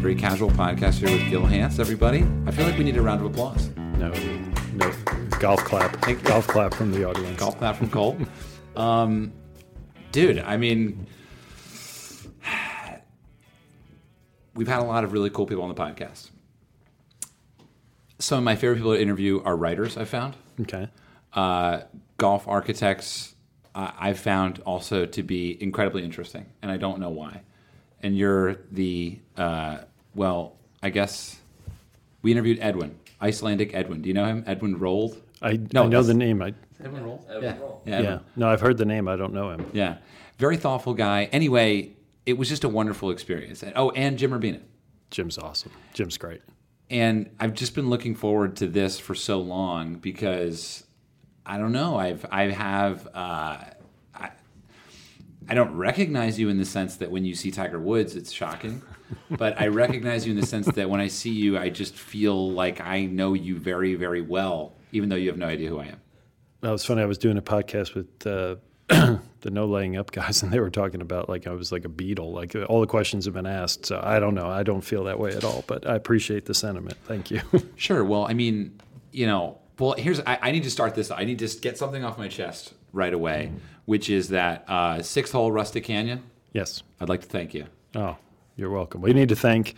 Very casual podcast here with Gil Hanse, everybody. I feel like we need a round of applause. No, no. Golf clap. Golf clap from the audience. Golf clap from Cole. um, dude, I mean, we've had a lot of really cool people on the podcast. Some of my favorite people to interview are writers, I found. Okay. Uh, golf architects, uh, I've found also to be incredibly interesting, and I don't know why. And you're the, uh, well, I guess we interviewed Edwin, Icelandic Edwin. Do you know him? Edwin Roald? I, No, I know the name. I, Edwin Roald? Edwin yeah. Roll. Yeah, yeah. No, I've heard the name. I don't know him. Yeah. Very thoughtful guy. Anyway, it was just a wonderful experience. Oh, and Jim Urbina. Jim's awesome. Jim's great. And I've just been looking forward to this for so long because I don't know. I've I have uh, I, I don't recognize you in the sense that when you see Tiger Woods, it's shocking. but I recognize you in the sense that when I see you, I just feel like I know you very, very well, even though you have no idea who I am. That was funny. I was doing a podcast with uh, the no laying up guys, and they were talking about like I was like a beetle. Like all the questions have been asked. So I don't know. I don't feel that way at all. But I appreciate the sentiment. Thank you. Sure. Well, I mean, you know, well, here's I, I need to start this. I need to get something off my chest right away, which is that uh, sixth hole Rustic Canyon. yes. I'd like to thank you. Oh, you're welcome. We need to thank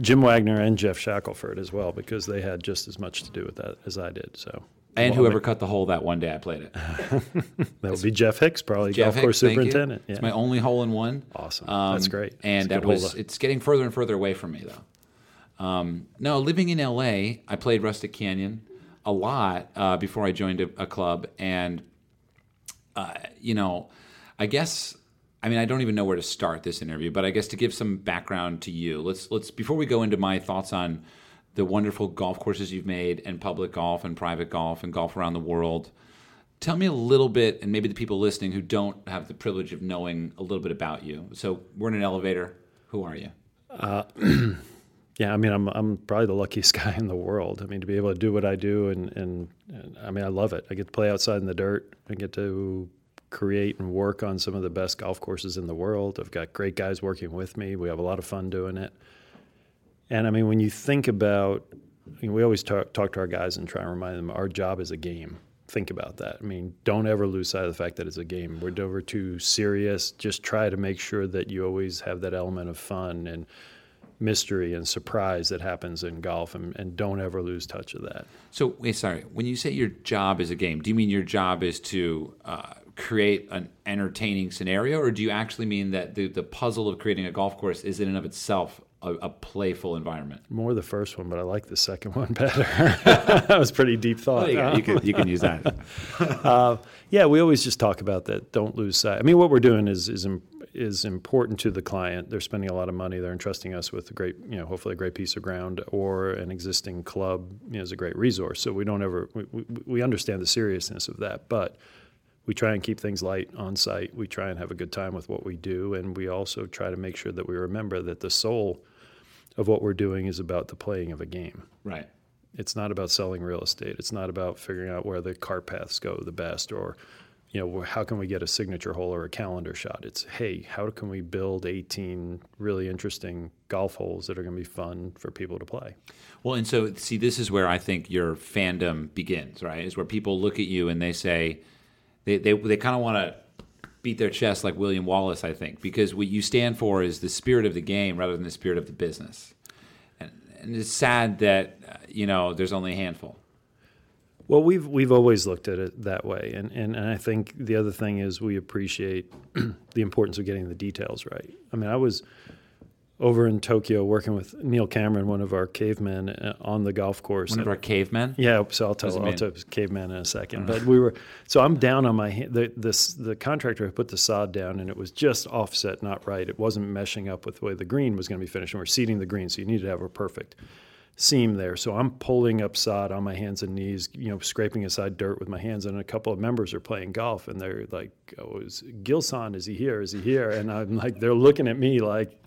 Jim Wagner and Geoff Shackelford as well because they had just as much to do with that as I did. So. And Well, whoever cut the hole that one day I played it. That would be Jeff Hicks, probably Jeff golf course Hicks, you. superintendent. Yeah. It's my only hole in one. Awesome. Um, That's great. And It's that was it's getting further and further away from me though. Um, no, living in LA, I played Rustic Canyon a lot uh, before I joined a, a club, and uh, you know, I guess I mean I don't even know where to start this interview, but I guess to give some background to you, let's let's before we go into my thoughts on the wonderful golf courses you've made and public golf and private golf and golf around the world. Tell me a little bit, and maybe the people listening who don't have the privilege of knowing a little bit about you. So we're in an elevator. Who are you? Yeah, I mean, I'm I'm probably the luckiest guy in the world. I mean, to be able to do what I do, and, and and I mean, I love it. I get to play outside in the dirt. I get to create and work on some of the best golf courses in the world. I've got great guys working with me. We have a lot of fun doing it. And I mean, when you think about, you know, we always talk, talk to our guys and try and remind them our job is a game. Think about that. I mean, don't ever lose sight of the fact that it's a game. We're never too serious. Just try to make sure that you always have that element of fun and mystery and surprise that happens in golf, and, and don't ever lose touch of that. So wait, sorry. When you say your job is a game, do you mean your job is to uh, create an entertaining scenario, or do you actually mean that the, the puzzle of creating a golf course is in and of itself a, a playful environment? More the first one, but I like the second one better. that was pretty deep thought. huh? you, can, you can use that. Uh, yeah, we always just talk about that. Don't lose sight. I mean, what we're doing is is im- is important to the client. They're spending a lot of money. They're entrusting us with a great, you know, hopefully a great piece of ground or an existing club you know, is a great resource. So we don't ever we, we, understand the seriousness of that, but we try and keep things light on site. We try and have a good time with what we do, and we also try to make sure that we remember that the soul of what we're doing is about the playing of a game. Right. It's not about selling real estate. It's not about figuring out where the cart paths go the best or, you know, how can we get a signature hole or a calendar shot. It's, hey, how can we build 18 really interesting golf holes that are going to be fun for people to play? Well, and so see, this is where I think your fandom begins, right? Is where people look at you and they say, they they, they kind of want to beat their chest like William Wallace, I think, because what you stand for is the spirit of the game rather than the spirit of the business. And, and it's sad that uh, you know there's only a handful. Well, we've we've always looked at it that way, and, and, and I think the other thing is we appreciate the importance of getting the details right. I mean, I was over in Tokyo working with Neil Cameron, one of our cavemen, uh, on the golf course. One of our cavemen. Yeah, so I'll tell I'll tell caveman in a second. But we were so I'm down on my. The this the contractor had put the sod down and it was just offset, not right. It wasn't meshing up with the way the green was going to be finished. And we're seeding the green, so you need to have a perfect seam there. So I'm pulling up sod on my hands and knees, you know, scraping aside dirt with my hands. And a couple of members are playing golf, and they're like, "Oh, is Gil Hanse? Is he here? Is he here?" And I'm like, they're looking at me like.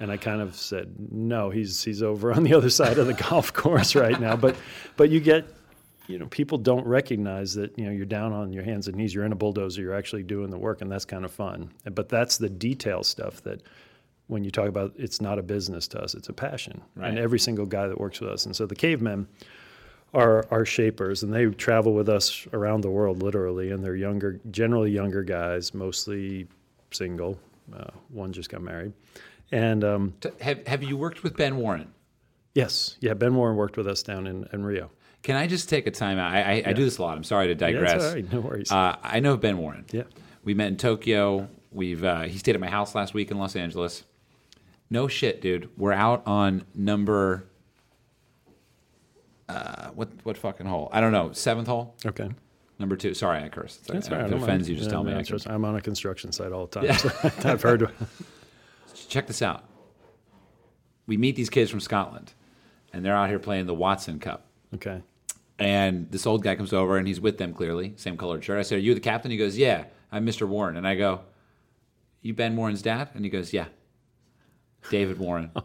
And I kind of said, "No, he's he's over on the other side of the golf course right now." But, but you get, you know, people don't recognize that you know you're down on your hands and knees. You're in a bulldozer. You're actually doing the work, and that's kind of fun. But that's the detail stuff that when you talk about it's not a business to us, it's a passion. Right. And every single guy that works with us. And so the cavemen are our shapers and they travel with us around the world literally and they're younger generally younger guys mostly single uh, one just got married and um, Have Have you worked with Ben Warren? yes yeah ben warren worked with us down in, in rio Can I just take a time out? I, I, I do this a lot. I'm sorry to digress. all right no worries Uh, I know Ben Warren. Yeah. We met in Tokyo. We've uh, he stayed at my house last week in Los Angeles. No shit, dude. We're out on number uh, what what fucking hole? I don't know. Seventh hole, okay number two. Sorry, I cursed. That's right. If it I offends you, just yeah, tell me. Answers. I'm on a construction site all the time so i've heard Check this out. We meet these kids from Scotland, and they're out here playing the Watson Cup. okay And this old guy comes over and he's with them clearly, same colored shirt. I said, Are you the captain? He goes, Yeah, I'm Mr. Warren. And I go, You Ben Warren's dad? And he goes, Yeah, David Warren.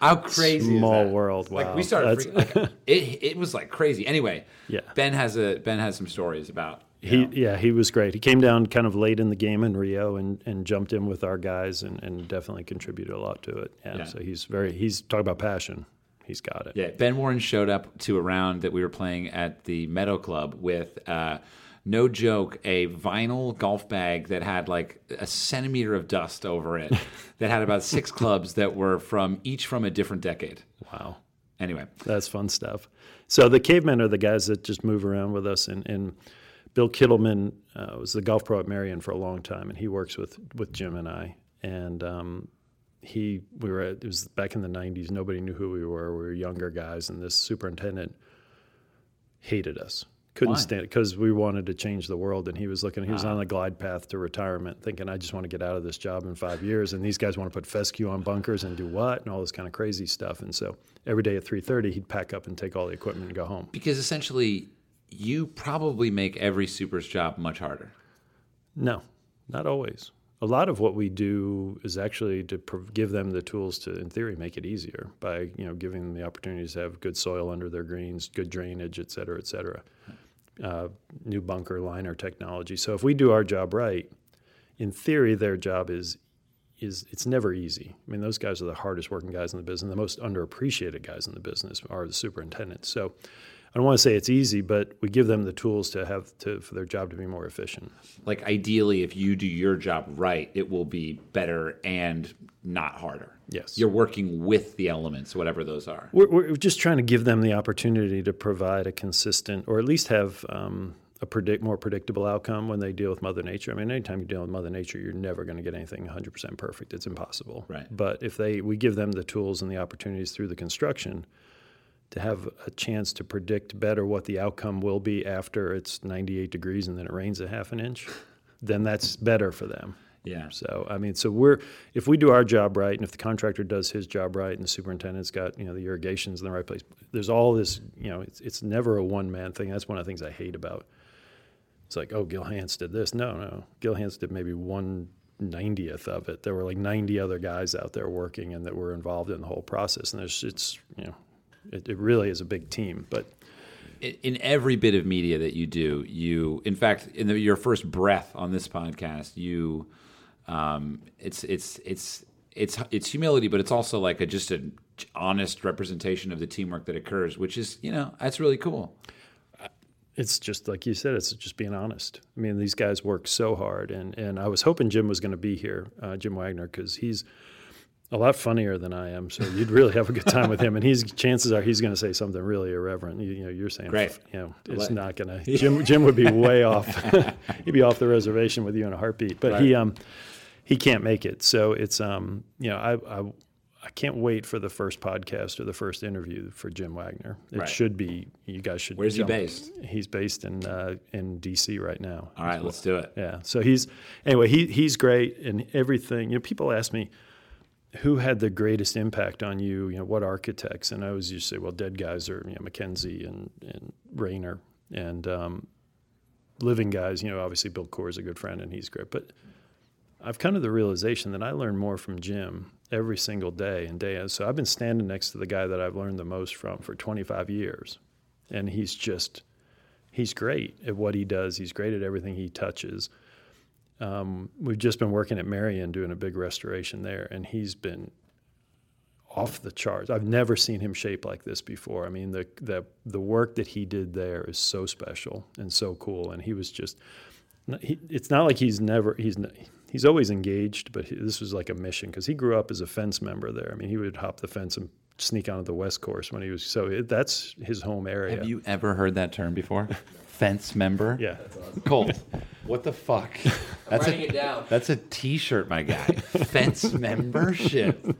How crazy Small is that? world, Like we started, That's- freaking, like, it, it was like crazy. Anyway, Yeah. Ben has a Ben has some stories about He know, yeah, he was great. He came down kind of late in the game in Rio and, and jumped in with our guys and, and definitely contributed a lot to it. Yeah, Yeah. So he's very he's talk about passion. He's got it. Yeah, Ben Warren showed up to a round that we were playing at the Meadow Club with, uh, no joke, a vinyl golf bag that had like a centimeter of dust over it, that had about six clubs that were from each from a different decade. Wow. Anyway, That's fun stuff. So the cavemen are the guys that just move around with us, and, and Bill Kittleman uh, was the golf pro at Merion for a long time, and he works with with Jim and I. And um, he we were at, it was back in the '90s. Nobody knew who we were. We were younger guys, and this superintendent hated us. Couldn't Why? stand it because we wanted to change the world, and he was looking. He was on ah. the glide path to retirement, thinking, "I just want to get out of this job in five years." And these guys want to put fescue on bunkers and do what, and all this kind of crazy stuff. And so every day at three thirty, he'd pack up and take all the equipment and go home. because essentially, you probably make every super's job much harder. No, not always. A lot of what we do is actually to give them the tools to, in theory, make it easier by you know giving them the opportunities to have good soil under their greens, good drainage, et cetera, et cetera. Uh, new bunker liner technology. So if we do our job right, in theory, their job is is it's never easy. I mean, those guys are the hardest working guys in the business. The most underappreciated guys in the business are the superintendents. So I don't want to say it's easy, but we give them the tools to have to for their job to be more efficient. Like ideally, if you do your job right, it will be better and not harder. Yes. You're working with the elements, whatever those are. We're, we're just trying to give them the opportunity to provide a consistent, or at least have um, a predict more predictable outcome when they deal with Mother Nature. I mean, anytime you deal with Mother Nature, you're never going to get anything 100% perfect. It's impossible. Right. But if they, we give them the tools and the opportunities through the construction to have a chance to predict better what the outcome will be after it's 98 degrees and then it rains a half an inch, then that's better for them. Yeah. So I mean, so we're if we do our job right, and if the contractor does his job right, and the superintendent's got you know the irrigations in the right place, there's all this you know it's it's never a one man thing. That's one of the things I hate about. It's like oh Gil Hanse did this. No, no, Gil Hanse did maybe one ninetieth of it. There were like 90 other guys out there working and that were involved in the whole process. And there's it's you know it, it really is a big team, but in in every bit of media that you do, you, in fact, in the, your first breath on this podcast, you, um, it's it's it's it's it's humility, but it's also like a just an honest representation of the teamwork that occurs, which is you know that's really cool. It's just like you said. It's just being honest. I mean, these guys work so hard, and and I was hoping Jim was going to be here, uh, Jim Wagner, because he's a lot funnier than I am. So you'd really have a good time with him. And he's chances are he's going to say something really irreverent. You, you know, you're saying, Great. You know, it's not going to. Jim Jim would be way off. He'd be off the reservation with you in a heartbeat. But he um he can't make it. So it's um you know I I. I can't wait for the first podcast or the first interview for Jim Wagner. It Right. should be you guys should. Where's he based? He's based in uh, in D.C. right now. All right, let's do it. Yeah. So he's anyway. He he's great and everything. You know, people ask me who had the greatest impact on you. You know, what architects? And I always used to say, well, dead guys are you know Mackenzie and and Raynor and um, living guys. You know, obviously Bill Coore is a good friend and he's great, but. I've come to the realization that I learn more from Jim every single day and day. So I've been standing next to the guy that I've learned the most from for 25 years, and he's just he's great at what he does. He's great at everything he touches. Um, we've just been working at Merion doing a big restoration there, and he's been off the charts. I've never seen him shape like this before. I mean, the the the work that he did there is so special and so cool, and he was just. He, it's not like he's never he's he's always engaged, but he, this was like a mission because he grew up as a fence member there. I mean, he would hop the fence and sneak onto the west course when he was so it, that's his home area. Have you ever heard that term before? Fence member? Yeah. Colt. What the fuck? That's writing a, it down. That's a T-shirt, my guy. Fence membership.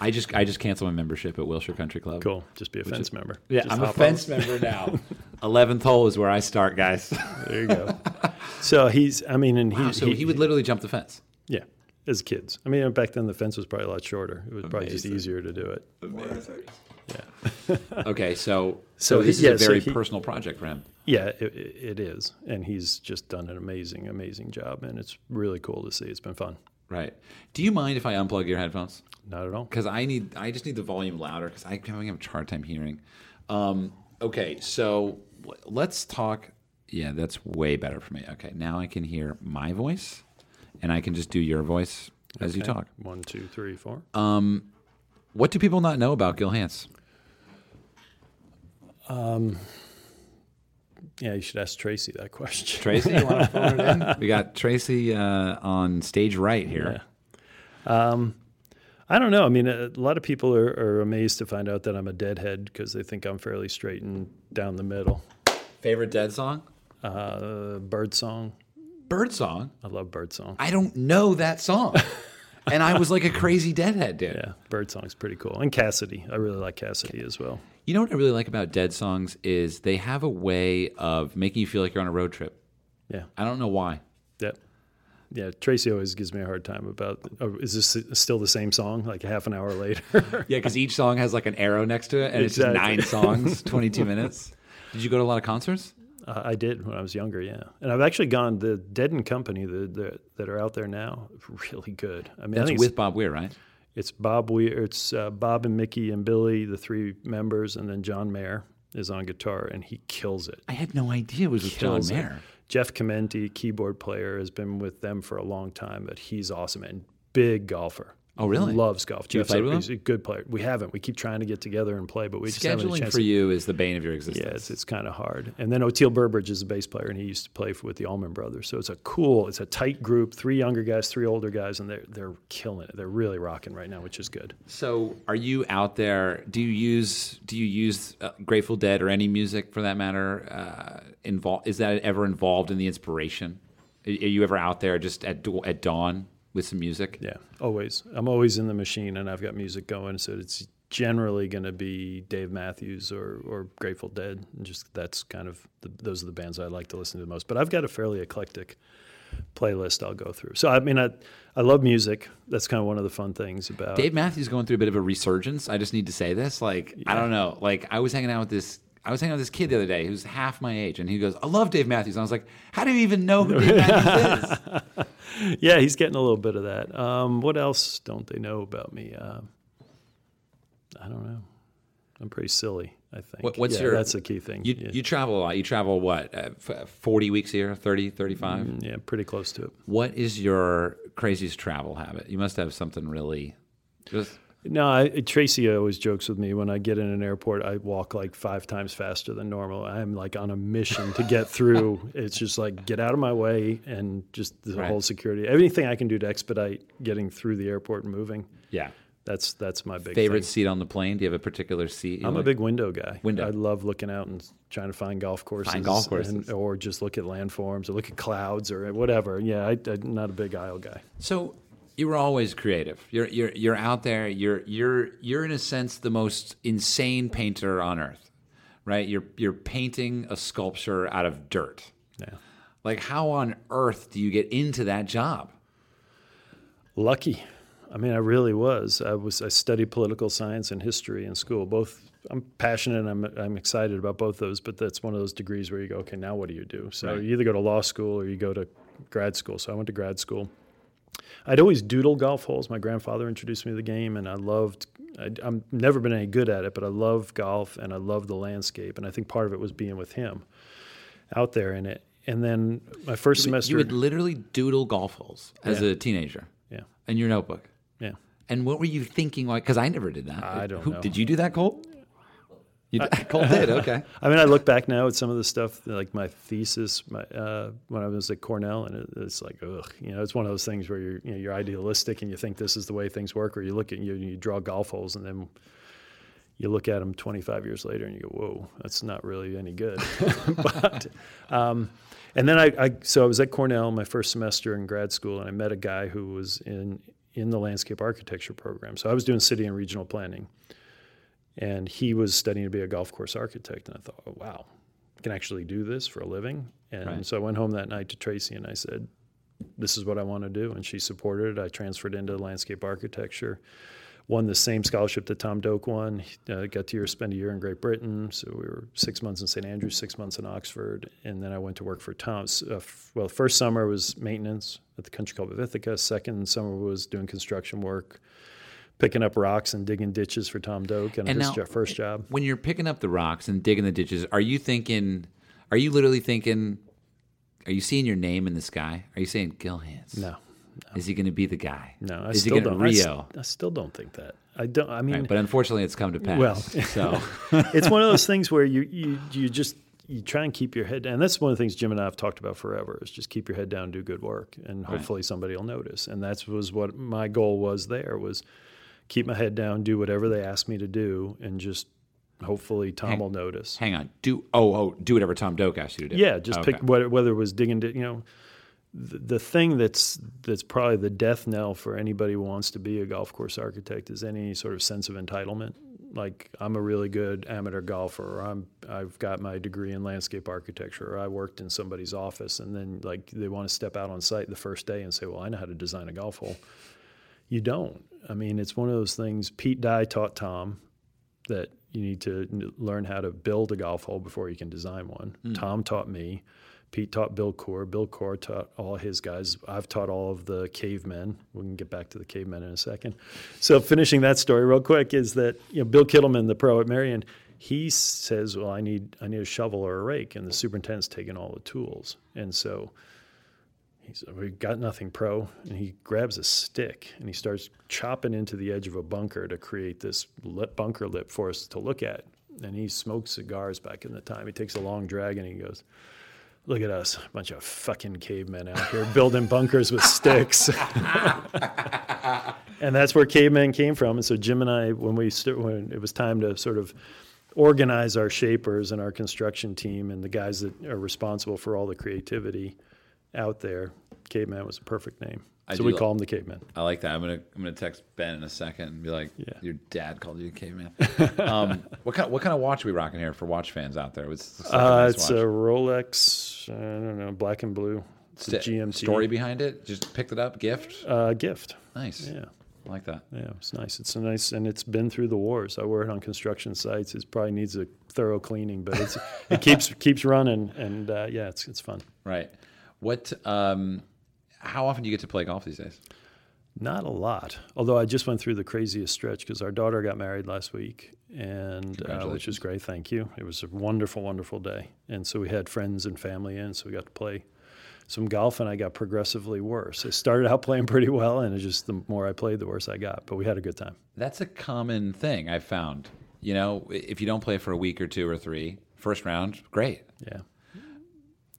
I just I just canceled my membership at Wilshire Country Club. Cool. Just be a fence member. Yeah, Just I'm a hop fence member now. Eleventh hole is where I start, guys. There you go. so he's. I mean, and he. so he, would literally jump the fence. Yeah. As kids. I mean, back then the fence was probably a lot shorter. It was probably just easier to do it. Yeah. Okay, so So so this he- yeah, is a so very he- personal project for him. Yeah, it, it is, and he's just done an amazing, amazing job, and it's really cool to see. It's been fun. Right. Do you mind if I unplug your headphones? Not at all. because I need I just need the volume louder because I'm having a hard time hearing. Um, okay, so let's talk. Yeah, that's way better for me. Okay, now I can hear my voice, and I can just do your voice as you talk. One, two, three, four. Um, what do people not know about Gil Hanse? Um, yeah, you should ask Tracy that question. Tracy, you want to phone it in? We got Tracy uh, on stage right here. Um, I don't know. I mean, a, lot of people are, are amazed to find out that I'm a deadhead because they think I'm fairly straight and down the middle. Favorite Dead song? Uh, bird song. Bird song. I love bird song. I don't know that song, and I was like a crazy Deadhead dude. Yeah, bird song's pretty cool. And Cassidy. I really like Cassidy as well. You know what I really like about Dead songs is they have a way of making you feel like you're on a road trip. Yeah. I don't know why. Yeah. Yeah, Tracy always gives me a hard time about. Oh, is this still the same song? Like half an hour later. Yeah, because each song has like an arrow next to it, and it's just nine songs, 22 minutes. Did you go to a lot of concerts? Uh, I did when I was younger, yeah. And I've actually gone the Dead and Company the, the, that are out there now, really good. I mean, I That's think with Bob Weir, right? it's Bob Weir, it's uh, Bob and Mickey and Billy, the three members, and then John Mayer is on guitar, and he kills it. I had no idea it was with John Mayer. it. Jeff Chimenti, keyboard player, has been with them for a long time, but he's awesome and big golfer. Oh, really? Loves golf. Do you play with him? he's a good player. We haven't. We keep trying to get together and play, but we just haven't Scheduling for you is the bane of your existence. Yeah, it's, it's kind of hard. And then Oteil Burbridge is a bass player, and he used to play for, with the Allman Brothers. So it's a cool, it's a tight group, three younger guys, three older guys, and they're they're killing it. They're really rocking right now, which is good. So, are you out there? Do you use do you use uh, Grateful Dead or any music for that matter? Uh, involved is that ever involved in the inspiration? Are are you ever out there just at at dawn with some music? Yeah, always. I'm always in the machine, and I've got music going. So it's generally going to be Dave Matthews or, or Grateful Dead. And just that's kind of the, those are the bands I like to listen to the most. But I've got a fairly eclectic playlist I'll go through. So I mean, I I love music. That's kind of one of the fun things about Dave Matthews going through a bit of a resurgence. I just need to say this. Like, I don't know. Like, I was hanging out with this. I was hanging out with this kid the other day who's half my age, and he goes, "I love Dave Matthews." And I was like, "How do you even know who Dave Matthews is?" Yeah, he's getting a little bit of that. Um, what else don't they know about me? Uh, I don't know. I'm pretty silly. I think. What- what's Yeah, your- That's the key thing. You, yeah. you travel a lot. You travel what? Uh, f- Forty weeks a year, 30, 35? Mm, yeah, pretty close to it. What is your craziest travel habit? You must have something really. Just No, I, Tracy always jokes with me when I get in an airport. I walk like five times faster than normal. I'm like on a mission to get through. it's just like get out of my way and just the Right. whole security. Anything I can do to expedite getting through the airport and moving. yeah. That's that's my big Favorite thing. seat on the plane? Do you have a particular seat? I'm a big window guy. Window. I love looking out and trying to find golf courses, golf and- courses. or just look at landforms or look at clouds or whatever. Yeah, I, I'm not a big aisle guy. So you were always creative. You're you're you're out there. You're you're you're in a sense the most insane painter on earth, right? You're you're painting a sculpture out of dirt. Yeah. Like how on earth do you get into that job? Lucky. I mean, I really was. I was. I studied political science and history in school. Both. I'm passionate. and I'm. I'm excited about both those. But that's one of those degrees where you go, okay, now what do you do? So Right. you either go to law school or you go to grad school. So I went to grad school. I'd always doodle golf holes. My grandfather introduced me to the game, and I loved. I, I'm never been any good at it, but I love golf and I love the landscape. And I think part of it was being with him out there. And it and then my first semester. You would literally doodle golf holes as Yeah. a teenager yeah, in your notebook. yeah. And what were you thinking? Like, because I never did that. I don't Who, know. Did you do that, Cole? You did. Cole did. Okay. I mean, I look back now at some of the stuff, like my thesis, my uh, when I was at Cornell, and it, it's like, ugh, you know, it's one of those things where you're, you know, you're idealistic and you think this is the way things work, or you look at you, you draw golf holes, and then you look at them 25 years later, and you go, whoa, that's not really any good. but, um, and then I, I, so I was at Cornell my first semester in grad school, and I met a guy who was in in the landscape architecture program. So I was doing city and regional planning and he was studying to be a golf course architect. And i thought oh, wow i can actually do this for a living. And Right. so i went home that night to tracy and i said this is what i want to do. And she supported it. I transferred into landscape architecture won the same scholarship that tom doak won. Uh, got to year, spend a year in great britain. So we were six months in st andrews six months in oxford. And then i went to work for tom's uh, f- well first summer was maintenance at the country club of ithaca. Second summer was doing construction work picking up rocks and digging ditches for Tom Doak and, And his now- jo- first job. When you're picking up the rocks and digging the ditches, are you thinking? Are you literally thinking? Are you seeing your name in the sky? Are you saying Gil Hanse? No, Is he going to be the guy? no, I Is still don't. Rio? I, still don't think that. I don't. I mean, Right, but unfortunately, it's come to pass. Well, so it's one of those things where you you you just you try and keep your head down. And that's one of the things Jim and I have talked about forever is just keep your head down, do good work, and hopefully somebody will notice. And that was what my goal was. There was keep my head down, do whatever they ask me to do, and just hopefully Tom Hang- will notice. hang on. Do oh oh do whatever Tom Doak asked you to do. Yeah, just Okay. pick what, whether it was digging, di- you know, the, the thing that's that's probably the death knell for anybody who wants to be a golf course architect is any sort of sense of entitlement. Like I'm a really good amateur golfer, or I'm I've got my degree in landscape architecture, or I worked in somebody's office, and then like they want to step out on site the first day and say, "Well, I know how to design a golf hole." You don't. I mean, it's one of those things. Pete Dye taught Tom that you need to learn how to build a golf hole before you can design one. Hmm. Tom taught me. Pete taught Bill Coore. Bill Coore taught all his guys. I've taught all of the cavemen. We can get back to the cavemen in a second. So finishing that story real quick is that you know Bill Kittleman, the pro at Merion, he says, "Well, I need I need a shovel or a rake," and the superintendent's taking all the tools, and so he said, "We got nothing, pro." And he grabs a stick and he starts chopping into the edge of a bunker to create this lip, bunker lip for us to look at. And he smoked cigars back in the time. He takes a long drag and he goes, "Look at us, a bunch of fucking cavemen out here building bunkers with sticks." and that's where cavemen came from. And so Jim and I, when we st- when it was time to sort of organize our shapers and our construction team and the guys that are responsible for all the creativity out there, caveman was a perfect name. I so we call him the caveman. I like that. I'm gonna I'm gonna text Ben in a second and be like, Yeah. "Your dad called you a caveman." um, what kind What kind of watch are we rocking here for watch fans out there? What's it's like a Uh, nice it's watch. a Rolex, I don't know, black and blue. It's a St- GMT story behind it. Just picked it up, gift. uh, gift. Nice. Yeah. I like that. Yeah, it's nice. It's a nice, and it's been through the wars. I wear it on construction sites. It probably needs a thorough cleaning, but it's it keeps keeps running, and uh, yeah, it's it's fun. Right. What? Um, how often do you get to play golf these days? Not a lot, although I just went through the craziest stretch because our daughter got married last week, and uh, which was great. Thank you. It was a wonderful, wonderful day, and so we had friends and family in, so we got to play some golf, and I got progressively worse. I started out playing pretty well, and it just the more I played, the worse I got. But we had a good time. That's a common thing I've found. You know, if you don't play for a week or two or three, first round, great. Yeah.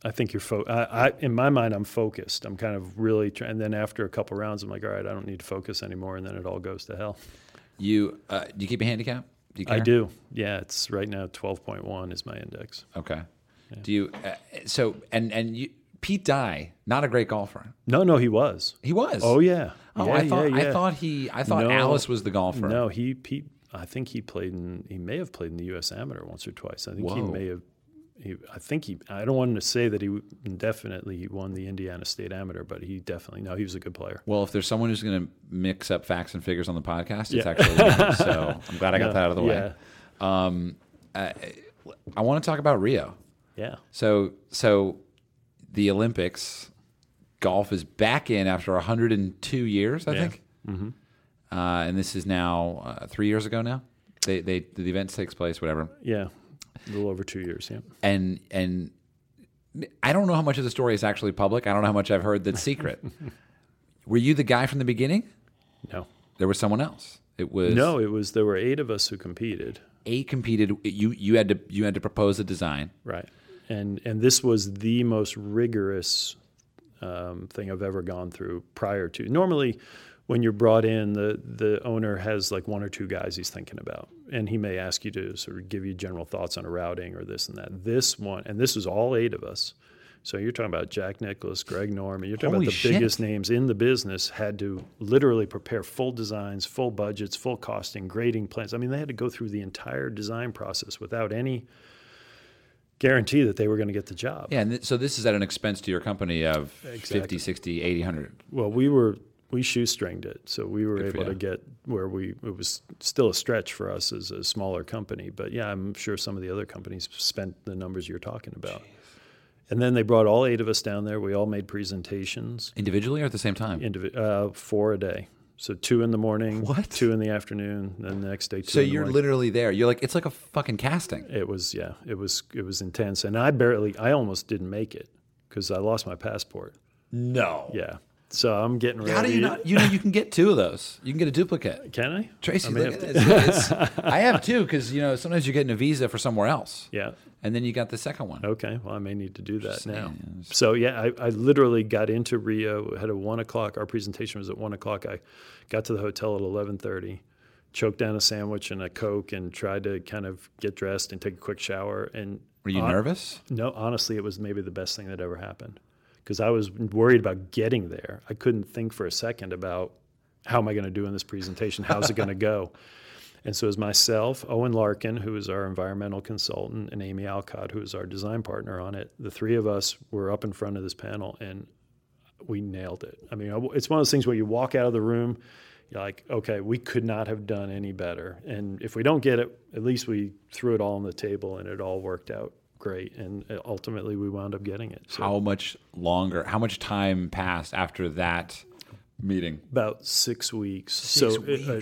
I think you're fo- I, I in my mind I'm focused. I'm kind of really trying and then after a couple rounds I'm like, all right, I don't need to focus anymore and then it all goes to hell. You uh, do you keep a handicap? Do you I do. Yeah, it's right now 12.1 is my index. Okay. Do you? Uh, so and and you, Pete Dye, not a great golfer. No, no, he was. He was. Oh yeah. Oh, yeah, I thought yeah, I thought he I thought No. Alice was the golfer. No, he Pete I think he played in he may have played in the US Amateur once or twice. I think he may have he, I think he. I don't want him to say that he definitely he won the Indiana State Amateur, but he definitely no. He was a good player. Well, if there's someone who's going to mix up facts and figures on the podcast, it's actually. So I'm glad I got No, that out of the way. yeah. Um, I, I want to talk about Rio. Yeah. So, so the Olympics, golf is back in after 102 years, I Yeah. think. Mm-hmm. Uh, and this is now uh, three years ago now. They, they, the event takes place, whatever. Yeah. A little over two years. Yeah. And and I don't know how much of the story is actually public. I don't know how much I've heard that's secret. Were you the guy from the beginning? No, There was someone else. It was no, it was there were eight of us who competed. A competed. You you had to you had to propose a design. Right. And and this was the most rigorous um, thing I've ever gone through prior to. Normally, when you're brought in, the the owner has like one or two guys he's thinking about, and he may ask you to sort of give you general thoughts on a routing or this and that. This one, and this was all eight of us. So you're talking about Jack Nicklaus, Greg Norman. You're talking Holy about the shit. biggest names in the business had to literally prepare full designs, full budgets, full costing, grading plans. I mean, they had to go through the entire design process without any guarantee that they were going to get the job. Yeah, and th- so this is at an expense to your company of Exactly. 50, 60, 80, 100. Well, we were we shoestringed it, so we were Good able to get where we. It was still a stretch for us as a smaller company, but yeah, I'm sure some of the other companies spent the numbers you're talking about. And then they brought all eight of us down there. We all made presentations, Individually or at the same time? indivi- uh, four a day. So two in the morning, What? two in the afternoon, then the next day two. so in you're morning. literally there. You're like it's like a fucking casting. It was yeah, it was it was intense, and I barely, I almost didn't make it because I lost my passport. No. Yeah, so I'm getting ready. How do you not? You know, you can get two of those. You can get a duplicate. Can I? Tracy, I look have at to- this. It's- I have two because you know sometimes you're getting a visa for somewhere else, Yeah. and then you got the second one. Okay. Well, I may need to do that Just now. saying. So yeah, I, I literally got into Rio. Had a one o'clock. Our presentation was at one o'clock. I got to the hotel at eleven thirty. Choked down a sandwich and a coke, and tried to kind of get dressed and take a quick shower. And Were you hon- nervous? No, honestly, it was maybe the best thing that ever happened because I was worried about getting there. I couldn't think for a second about how am I going to do in this presentation? How's it going to go? And so as myself, Owen Larkin, who is our environmental consultant, and Amy Alcott, who is our design partner on it. The three of us were up in front of this panel and we nailed it. I mean, it's one of those things where you walk out of the room, you're like, okay, we could not have done any better. And if we don't get it, at least we threw it all on the table and it all worked out great. And uh, ultimately, we wound up getting it. So How much longer? How much time passed after that meeting? about six weeks. Six so it- uh,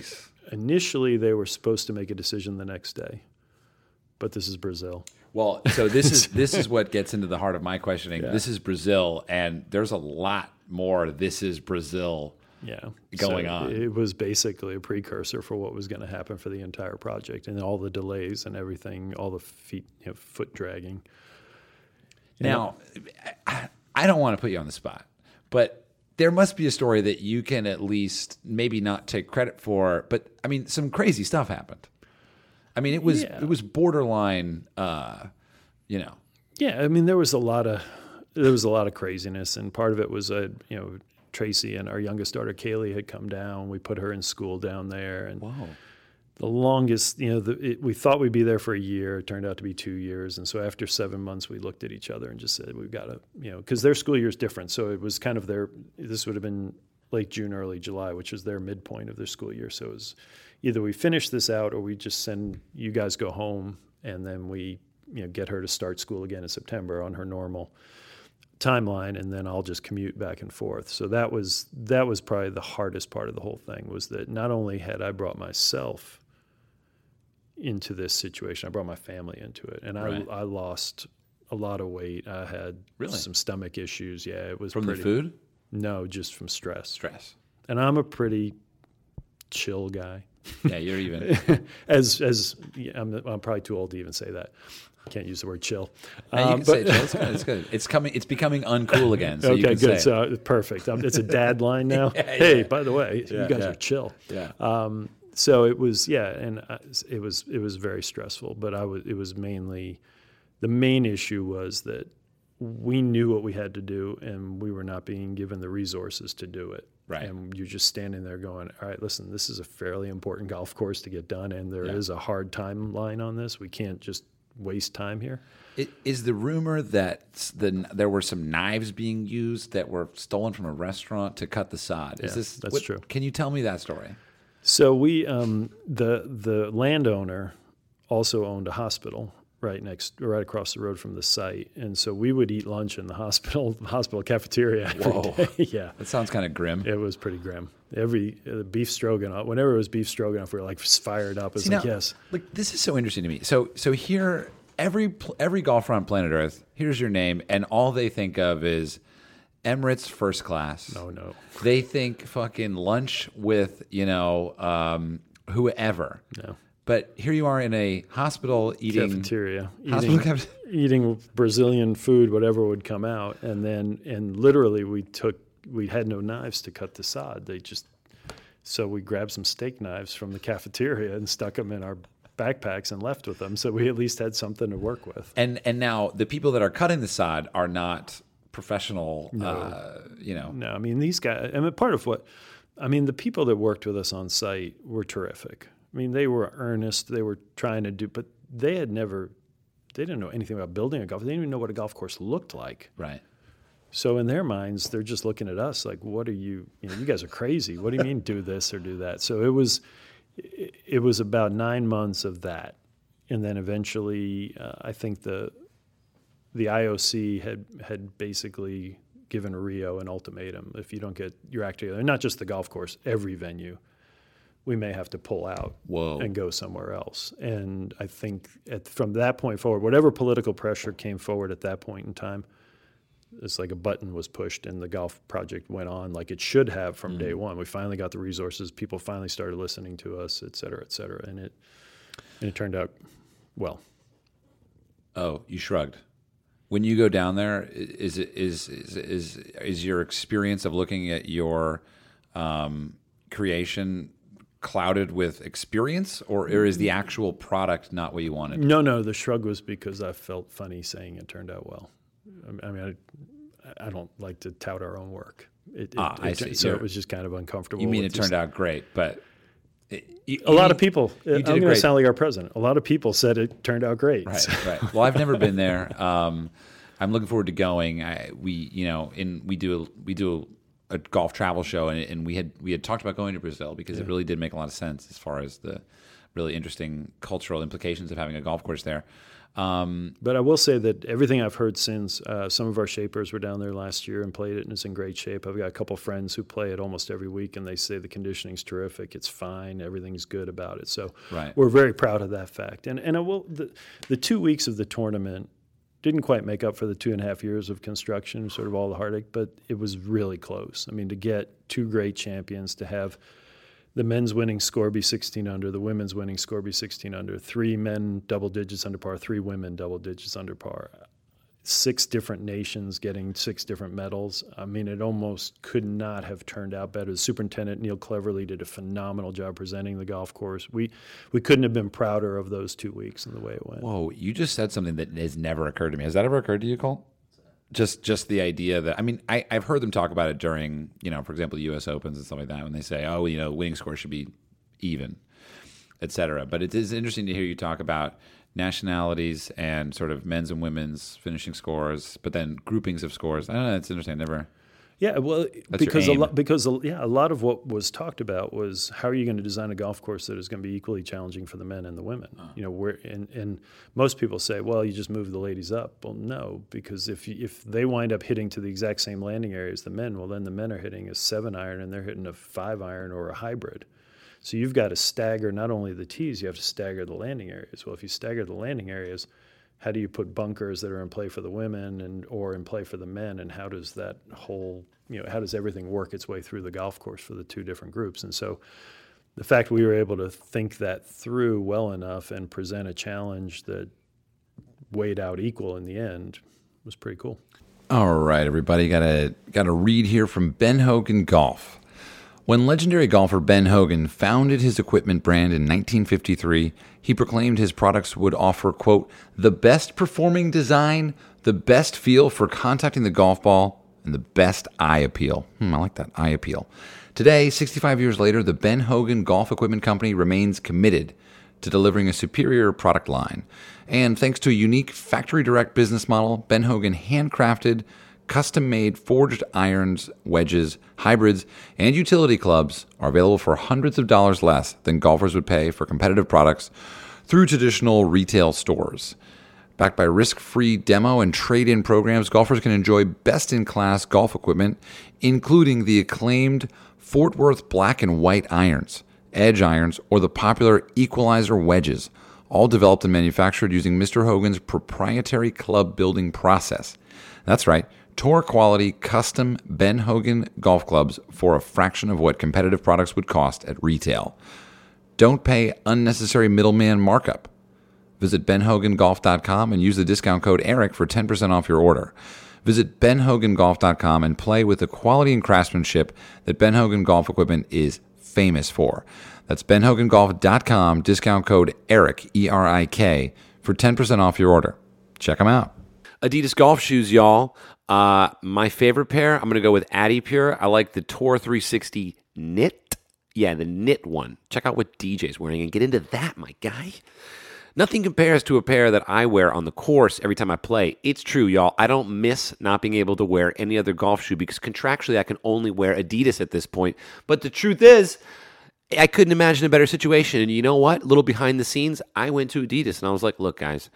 initially, they were supposed to make a decision the next day, but this is Brazil. Well, so this is this is what gets into the heart of my questioning. This is Brazil, and there's a lot more. This is Brazil. Yeah, going So on. It was basically a precursor for what was going to happen for the entire project, and all the delays and everything, all the feet, you know, foot dragging. Now, I, I don't want to put you on the spot, but there must be a story that you can at least maybe not take credit for. But I mean, some crazy stuff happened. I mean, it was Yeah. it was borderline. Uh, you know, Yeah, I mean, there was a lot of there was a lot of craziness, and part of it was a you know Tracy and our youngest daughter Kaylee had come down. We put her in school down there, and whoa, the longest, you know, the, it, we thought we'd be there for a year. It turned out to be two years. And so after seven months, we looked at each other and just said, we've got to, you know, because their school year is different. So it was kind of their, this would have been late June, early July, which was their midpoint of their school year. So it was either we finish this out or we just send you guys go home and then we, you know, get her to start school again in September on her normal timeline and then I'll just commute back and forth. So that was that was probably the hardest part of the whole thing was that not only had I brought myself into this situation, I brought my family into it and Right. I I lost a lot of weight. I had Really? some stomach issues. Yeah, it was from pretty the food No, just from stress. stress. And I'm a pretty chill guy. Yeah, you're even. as as yeah, I'm, I'm probably too old to even say that. Can't use the word chill. No, you Um, it, Joe. It's good. It's good. It's coming. It's becoming uncool again. So you okay, good. it. So uh, perfect. Um, it's a dad line now. Yeah, hey, yeah. by the way, Yeah, you guys are chill. yeah. Um, so it was, yeah, and uh, it was it was very stressful. But I was it was mainly the main issue was that we knew what we had to do, and we were not being given the resources to do it. Right. And you're just standing there going, "All right, listen, this is a fairly important golf course to get done, and there is a hard timeline on this. We can't just waste time here." I- the rumor that the there were some knives being used that were stolen from a restaurant to cut the sod? Is Yeah, this that's what- true. Can you tell me that story? So we, um, the the landowner, also owned a hospital right next, right across the road from the site, and so we would eat lunch in the hospital hospital cafeteria every Whoa. day. yeah, That sounds kind of grim. it was pretty grim. Every uh, beef stroganoff, whenever it was beef stroganoff, we were like fired up. It's See, like now, yes, Like this is so interesting to me. So so here every every golfer on planet Earth, here's your name, and all they think of is Emirates first class. No, no. They think fucking lunch with you know um, whoever. No. But here you are in a hospital eating Cafeteria. Hospital Eating, eating Brazilian food, whatever would come out, and then and literally we took we had no knives to cut the sod. They just so we grabbed some steak knives from the cafeteria and stuck them in our backpacks and left with them. So we at least had something to work with. And and now the people that are cutting the sod are not professional. Uh, you know, No, I mean these guys. I mean, part of what I mean, the people that worked with us on site were terrific. I mean, they were earnest. They were trying to do, but they had never. They didn't know anything about building a golf. They didn't even know what a golf course looked like. right? So in their minds, they're just looking at us like, "What are you? You know, you guys are crazy. What do you mean do this or do that?" So it was, it, it was about nine months of that, and then eventually, uh, I think the, the IOC had had basically given Rio an ultimatum: if you don't get your act together, not just the golf course, every venue, we may have to pull out Whoa. and go somewhere else. And I think at, from that point forward, whatever political pressure came forward at that point in time, it's like a button was pushed and the golf project went on like it should have from day one. We finally got the resources. People finally started listening to us, et cetera, et cetera. And it, and it turned out well. Oh, you shrugged. When you go down there, is is is is, is your experience of looking at your um, creation clouded with experience, or, or is the actual product not what you wanted? No, no, the shrug was because I felt funny saying it turned out well. I mean, I, I don't like to tout our own work. It, it, Ah, I see. So You're- it was just kind of uncomfortable. You mean it just- turned out great, but it, you, A lot of people. You I'm going to sound like our president. A lot of people said it turned out great. Right, right. Well, I've never been there. Um, I'm looking forward to going. I, we, you know, in we do a, we do a, a golf travel show, and, and we had we had talked about going to Brazil because it really did make a lot of sense as far as the really interesting cultural implications of having a golf course there. Um, But I will say that everything I've heard since, uh, some of our shapers were down there last year and played it, and it's in great shape. I've got a couple friends who play it almost every week, and they say the conditioning's terrific. It's fine. Everything's good about it. So Right. we're very proud of that fact. And and I will the, the two weeks of the tournament didn't quite make up for the two and a half years of construction, sort of all the heartache, but it was really close. I mean, to get two great champions, to have the men's winning score be 16 under, the women's winning score be 16 under, three men double digits under par, three women double digits under par, six different nations getting six different medals. I mean, it almost could not have turned out better. The superintendent Neil Cleverly did a phenomenal job presenting the golf course. We we couldn't have been prouder of those two weeks and the way it went. whoa, you just said something that has never occurred to me. Has that ever occurred to you, Cole? Just just the idea that I mean, I, I've heard them talk about it during, you know, for example, U.S. Opens and stuff like that when they say, oh, you know, winning score should be even, et cetera. But it is interesting to hear you talk about nationalities and sort of men's and women's finishing scores, but then groupings of scores. I don't know. It's interesting. I never. Yeah, well, That's because a lot, because a- yeah, a lot of what was talked about was how are you going to design a golf course that is going to be equally challenging for the men and the women. Ah. You know, where and, and most people say, well, you just move the ladies up. Well, no, because if you- if they wind up hitting to the exact same landing area as the men, well, then the men are hitting a seven iron and they're hitting a five iron or a hybrid. So you've got to stagger not only the tees, you have to stagger the landing areas. Well, if you stagger the landing areas, how do you put bunkers that are in play for the women and or in play for the men? And how does that whole you know how does everything work its way through the golf course for the two different groups? And so the fact we were able to think that through well enough and present a challenge that weighed out equal in the end was pretty cool. All right, everybody, got a got a read here from Ben Hogan Golf. When legendary golfer Ben Hogan founded his equipment brand in 1953, he proclaimed his products would offer, quote, the best performing design, the best feel for contacting the golf ball, and the best eye appeal. Hmm, I like that, eye appeal. Today, 65 years later, the Ben Hogan Golf Equipment Company remains committed to delivering a superior product line. And thanks to a unique factory direct business model, Ben Hogan handcrafted, custom made forged irons, wedges, hybrids, and utility clubs are available for hundreds of dollars less than golfers would pay for competitive products through traditional retail stores. Backed by risk free demo and trade in programs, golfers can enjoy best in class golf equipment, including the acclaimed Fort Worth black and white irons, edge irons, or the popular equalizer wedges, all developed and manufactured using Mr. Hogan's proprietary club building process. That's right, tour quality custom Ben Hogan golf clubs for a fraction of what competitive products would cost at retail. Don't pay unnecessary middleman markup. Visit benhogangolf.com and use the discount code ERIK for 10% off your order. Visit benhogangolf.com and play with the quality and craftsmanship that Ben Hogan Golf Equipment is famous for. That's benhogangolf.com, discount code ERIK, E R I K, for 10% off your order. Check them out. Adidas golf shoes, y'all. Uh, my favorite pair, I'm going to go with Adipure. I like the Tour 360 knit. Yeah, the knit one. Check out what DJ's wearing and get into that, my guy. Nothing compares to a pair that I wear on the course every time I play. It's true, y'all. I don't miss not being able to wear any other golf shoe because contractually I can only wear Adidas at this point. But the truth is, I couldn't imagine a better situation. And you know what? A little behind the scenes, I went to Adidas and I was like, look, guys,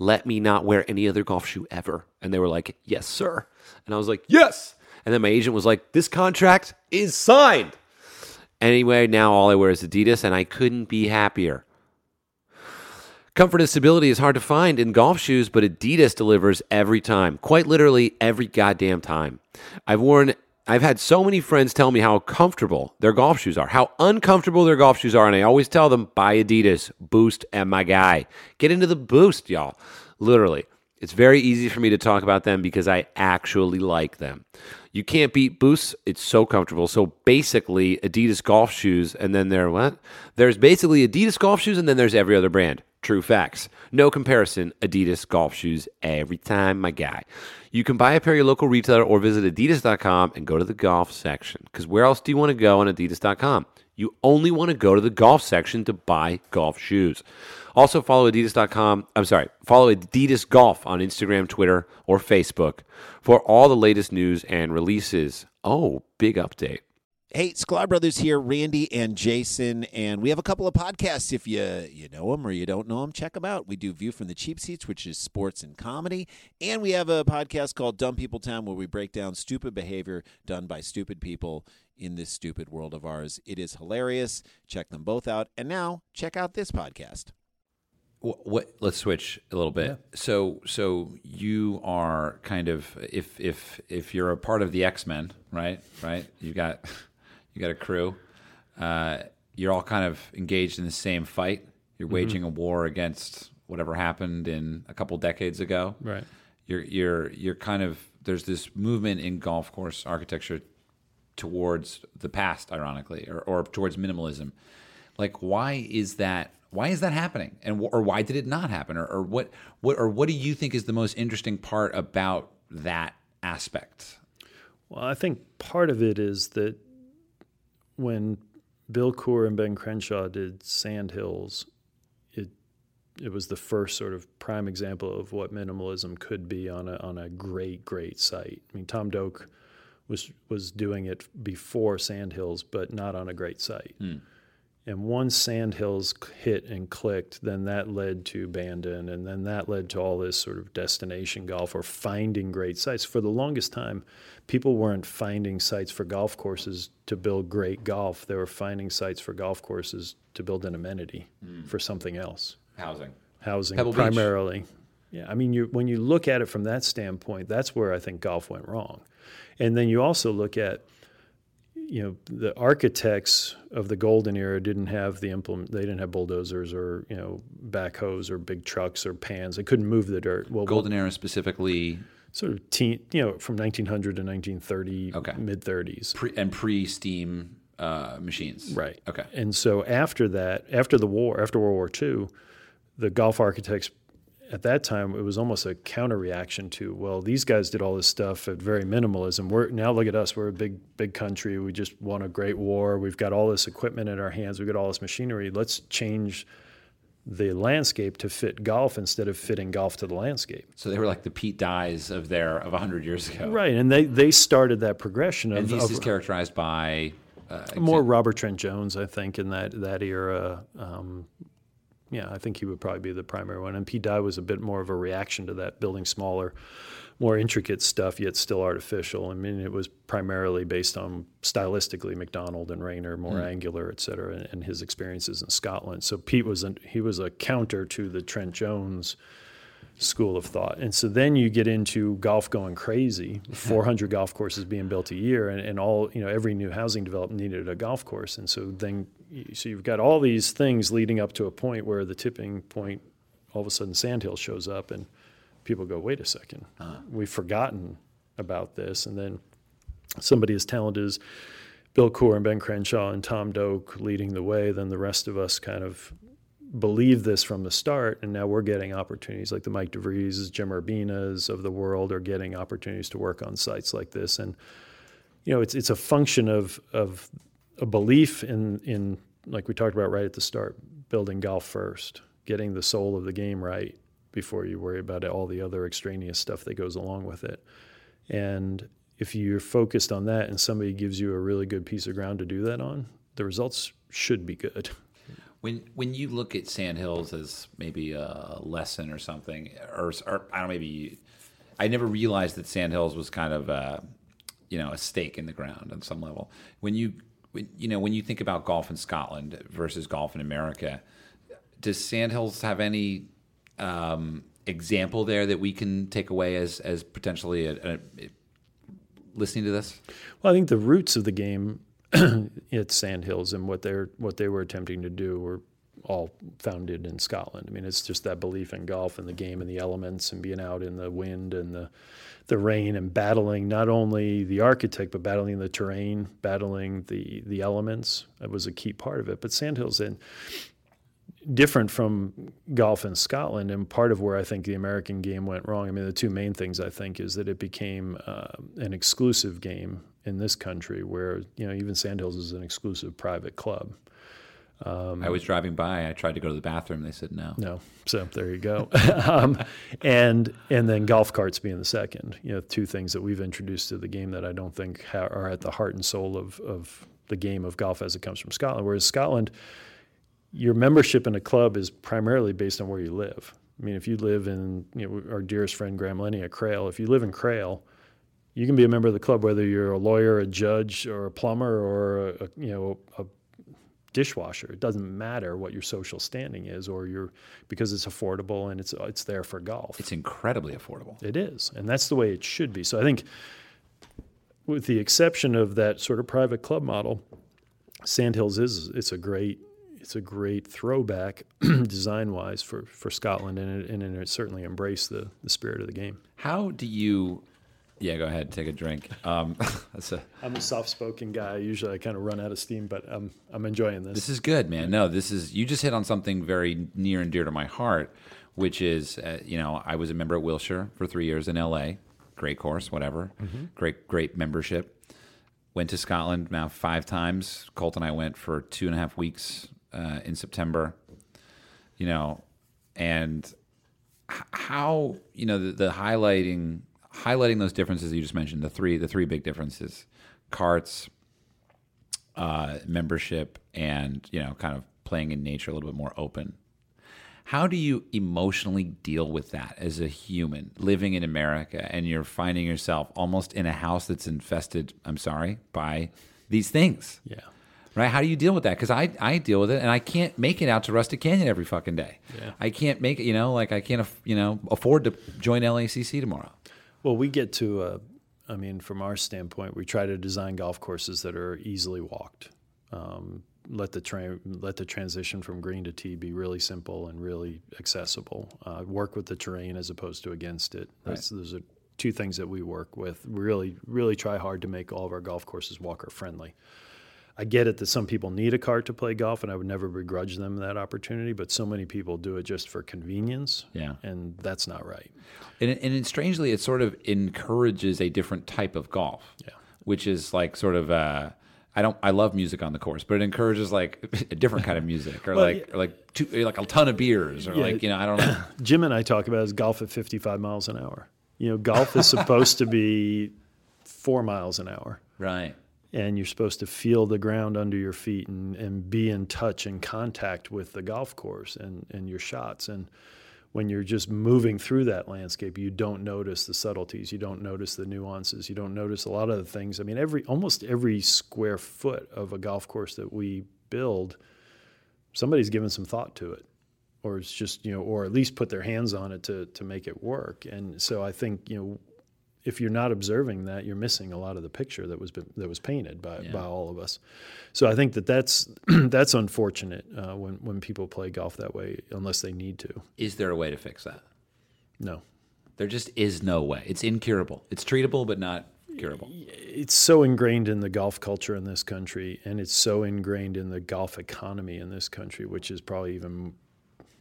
let me not wear any other golf shoe ever. And they were like, yes, sir. And I was like, yes. And then my agent was like, this contract is signed. Anyway, now all I wear is Adidas and I couldn't be happier. Comfort and stability is hard to find in golf shoes, but Adidas delivers every time. Quite literally every goddamn time. I've worn I've had so many friends tell me how comfortable their golf shoes are, how uncomfortable their golf shoes are, and I always tell them buy Adidas, Boost, and my guy. Get into the Boost, y'all. Literally. It's very easy for me to talk about them because I actually like them. You can't beat Boost. It's so comfortable. So basically, Adidas golf shoes, and then there what? There's basically Adidas golf shoes, and then there's every other brand. True facts. No comparison. Adidas golf shoes every time, my guy. You can buy a pair at your local retailer or visit adidas.com and go to the golf section. Because where else do you want to go on adidas.com? You only want to go to the golf section to buy golf shoes. Also, follow adidas.com. I'm sorry, follow Adidas Golf on Instagram, Twitter, or Facebook for all the latest news and releases. Oh, big update. Hey, Sklar Brothers here, Randy and Jason, and we have a couple of podcasts. If you you know them or you don't know them, check them out. We do View from the Cheap Seats, which is sports and comedy, and we have a podcast called Dumb People Town, where we break down stupid behavior done by stupid people in this stupid world of ours. It is hilarious. Check them both out, and now check out this podcast. What, what let's switch a little bit. So so you are kind of if if if you're a part of the X-Men, right? Right? You've got you got a crew. Uh, you're all kind of engaged in the same fight. You're waging a war against whatever happened in a couple decades ago. Right. You're you're you're kind of there's this movement in golf course architecture towards the past, ironically, or, or towards minimalism. Like, why is that? Why is that happening? And or why did it not happen? Or, or what what or what do you think is the most interesting part about that aspect? Well, I think part of it is that when Bill Coore and Ben Crenshaw did Sandhills, it it was the first sort of prime example of what minimalism could be on a on a great great site. I mean, Tom Doak was was doing it before Sandhills, but not on a great site. Hmm. And once Sandhills hit and clicked, then that led to Bandon, and then that led to all this sort of destination golf or finding great sites. For the longest time, people weren't finding sites for golf courses to build great golf. They were finding sites for golf courses to build an amenity hmm. for something else, Housing. housing Pebble Beach. primarily. Yeah, I mean, you, when you look at it from that standpoint, that's where I think golf went wrong. And then you also look at you know the architects of the golden era didn't have the implement they didn't have bulldozers or you know backhoes or big trucks or pans they couldn't move the dirt well Golden era specifically, sort of teen, you know from 1900 to 1930 Okay. mid 30s pre, and pre-steam uh, machines. right Okay. and so after that after the war after world war ii the golf architects at that time it was almost a counter reaction to well these guys did all this stuff at very minimalism. We're now look at us we're a big big country. We just won a great war. We've got all this equipment in our hands. We've got all this machinery. Let's change the landscape to fit golf instead of fitting golf to the landscape. So they were like the Pete Dyes of their of hundred years ago. right and they they started that progression And this of is characterized by uh, more Robert Trent Jones, I think, in that that era. Um, yeah, I think he would probably be the primary one. And Pete Dye was a bit more of a reaction to that, building smaller. more intricate stuff, yet still artificial. I mean, it was primarily based on stylistically Macdonald and Raynor, more hmm. angular, et cetera, and, and his experiences in Scotland. So Pete was an, he was a counter to the Trent Jones school of thought. And so then you get into golf going crazy, 400 golf courses being built a year, and, and all, you know, every new housing development needed a golf course. And so then, so you've got all these things leading up to a point where the tipping point, all of a sudden Sandhill shows up and people go, wait a 2nd uh-huh. we've forgotten about this. And then somebody as talented as Bill Coore and Ben Crenshaw and Tom Doak leading the way, then the rest of us kind of believe this from the start, and now we're getting opportunities. Like the Mike DeVries, Jim Urbinas of the world are getting opportunities to work on sites like this, and you know it's it's a function of of a belief in in like we talked about right at the start, building golf first, getting the soul of the game right before you worry about all the other extraneous stuff that goes along with it, and if you're focused on that and somebody gives you a really good piece of ground to do that on, the results should be good. When when you look at Sandhills as maybe a lesson or something, or, or I don't know, maybe I never realized that Sandhills was kind of a, you know a stake in the ground on some level. When you you know when you think about golf in Scotland versus golf in America, does Sandhills have any um, example there that we can take away as as potentially a, a, listening to this? Well, I think the roots of the game at Sandhills and what they're what they were attempting to do were all founded in Scotland. I mean, it's just that belief in golf and the game and the elements and being out in the wind and the the rain and battling not only the architect but battling the terrain, battling the the elements. That was a key part of it. But Sandhills and different from golf in Scotland, and part of where I think the American game went wrong. I mean, the two main things I think is that it became uh, an exclusive game in this country, where you know even Sandhills is an exclusive private club. I was driving by. I tried to go to the bathroom. They said no. No, so there you go. um, and and then golf carts being the second. You know, two things that we've introduced to the game that I don't think ha- are at the heart and soul of of the game of golf as it comes from Scotland. Whereas Scotland, your membership in a club is primarily based on where you live. I mean, if you live in you know, our dearest friend Graham Lenny at Crail, if you live in Crail, you can be a member of the club whether you're a lawyer, a judge, or a plumber, or a, a you know a dishwasher. It doesn't matter what your social standing is, or your because it's affordable and it's it's there for golf. It's incredibly affordable. It is, and that's the way it should be. So I think, with the exception of that sort of private club model, Sandhills is it's a great it's a great throwback design wise for, for Scotland, and it, and it certainly embraced the, the spirit of the game. How do you? Yeah, go ahead, take a drink. Um, that's a, I'm a soft spoken guy. Usually I kind of run out of steam, but I'm I'm enjoying this. this is good, man. No, this is you just hit on something very near and dear to my heart, which is uh, you know I was a member at Wilshire for three years in L.A. Great course, whatever. Great, great membership. Went to Scotland now five times. Colt and I went for two and a half weeks uh, in September. You know, and how you know the, the highlighting highlighting those differences you just mentioned the three the three big differences carts uh, membership and you know kind of playing in nature a little bit more open how do you emotionally deal with that as a human living in america and you're finding yourself almost in a house that's infested i'm sorry by these things yeah. right? How do you deal with that? Because I, I deal with it, and I can't make it out to Rustic Canyon every fucking day. Yeah. I can't make it, you know, like I can't, you know, afford to join LACC tomorrow. Well, we get to, uh, I mean, from our standpoint, we try to design golf courses that are easily walked. Um, let the train, let the transition from green to tee be really simple and really accessible. Uh, work with the terrain as opposed to against it. That's, Those are two things that we work with. We really, really try hard to make all of our golf courses walker friendly. I get it that some people need a cart to play golf, and I would never begrudge them that opportunity. But so many people do it just for convenience, Yeah. and that's not right. And, and it, strangely, it sort of encourages a different type of golf. Yeah. Which is like sort of, uh, I don't, I love music on the course, but it encourages like a different kind of music or Well, like, or like, two, like a ton of beers or Yeah. like, you know, I don't know. Jim and I talk about is golf at 55 miles an hour. You know, golf is supposed to be four miles an hour, right. And you're supposed to feel the ground under your feet and, and be in touch and contact with the golf course and, and your shots. And when you're just moving through that landscape, you don't notice the subtleties, you don't notice the nuances, you don't notice a lot of the things. I mean, every almost every square foot of a golf course that we build, somebody's given some thought to it, or it's just you know, or at least put their hands on it to to make it work. And so I think you know, if you're not observing that, you're missing a lot of the picture that was been, that was painted by Yeah. by all of us. So I think that that's that's unfortunate uh, when when people play golf that way, unless they need to. Is there a way to fix that? No. There just is no way. It's incurable. It's treatable, but not curable. it's so ingrained in the golf culture in this country, and it's so ingrained in the golf economy in this country, which is probably even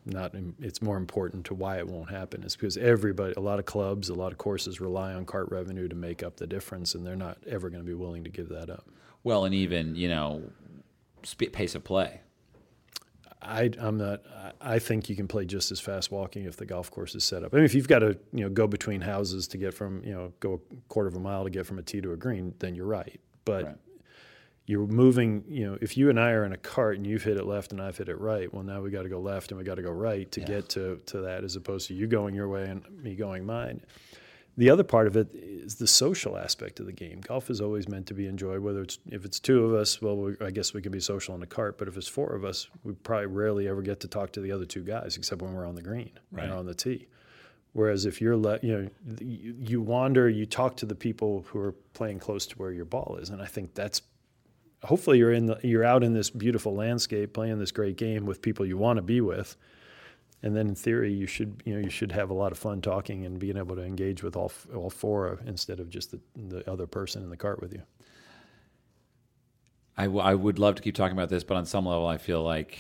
not. It's more important to why it won't happen is because everybody, a lot of clubs, a lot of courses rely on cart revenue to make up the difference, and they're not ever going to be willing to give that up. Well, and even you know, sp- pace of play. I, I'm not. I I think you can play just as fast walking if the golf course is set up. I mean, if you've got to, you know, go between houses to get from, you know, go a quarter of a mile to get from a tee to a green, then you're right. But Right. You're moving. You know, if you and I are in a cart and you've hit it left and I've hit it right, well, now we got to go left and we got to go right to Yeah. get to to that, as opposed to you going your way and me going mine. The other part of it is the social aspect of the game. Golf is always meant to be enjoyed. Whether it's if it's two of us, well, we, I guess we can be social in the cart. But if it's four of us, we probably rarely ever get to talk to the other two guys, except when we're on the green Right. and on the tee. Whereas if you're let, you know, you, you wander, you talk to the people who are playing close to where your ball is, and I think that's hopefully you're in the, you're out in this beautiful landscape playing this great game with people you want to be with. And then in theory you should you know you should have a lot of fun talking and being able to engage with all all four instead of just the, the other person in the cart with you. I, w- I would love to keep talking about this, but on some level, I feel like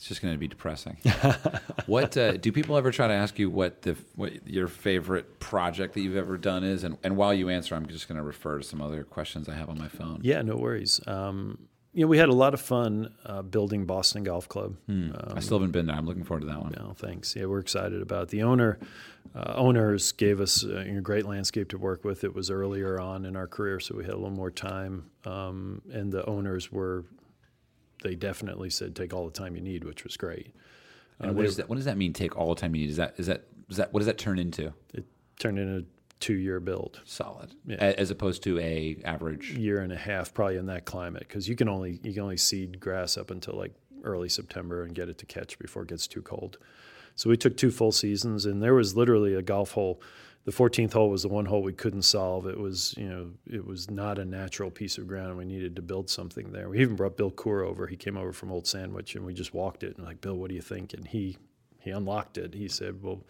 it's just going to be depressing. what uh, do people ever try to ask you what the what your favorite project that you've ever done is? And, and while you answer, I'm just going to refer to some other questions I have on my phone. yeah no worries um, you know we had a lot of fun uh, building Boston Golf Club Hmm. I still haven't been there. I'm looking forward to that one. No, thanks. Yeah, we're excited about it. the owner. Uh, owners gave us uh, a great landscape to work with. It was earlier on in our career, so we had a little more time. Um, and the owners were, they definitely said, take all the time you need, which was great. And uh, what, does that, what does that mean? Take all the time you need? Is that is that is that what does that turn into? It turned into a two-year build, Solid, Yeah. As opposed to a average. year and a half, probably in that climate, because you can only you can only seed grass up until like early September and get it to catch before it gets too cold. So we took two full seasons, and there was literally a golf hole. The 14th hole was the one hole we couldn't solve. It was, you know, it was not a natural piece of ground. and We needed to build something there. We even brought Bill Coore over. He came over from Old Sandwich, and we just walked it. And like, Bill, what do you think? And he he unlocked it. He said, "Well,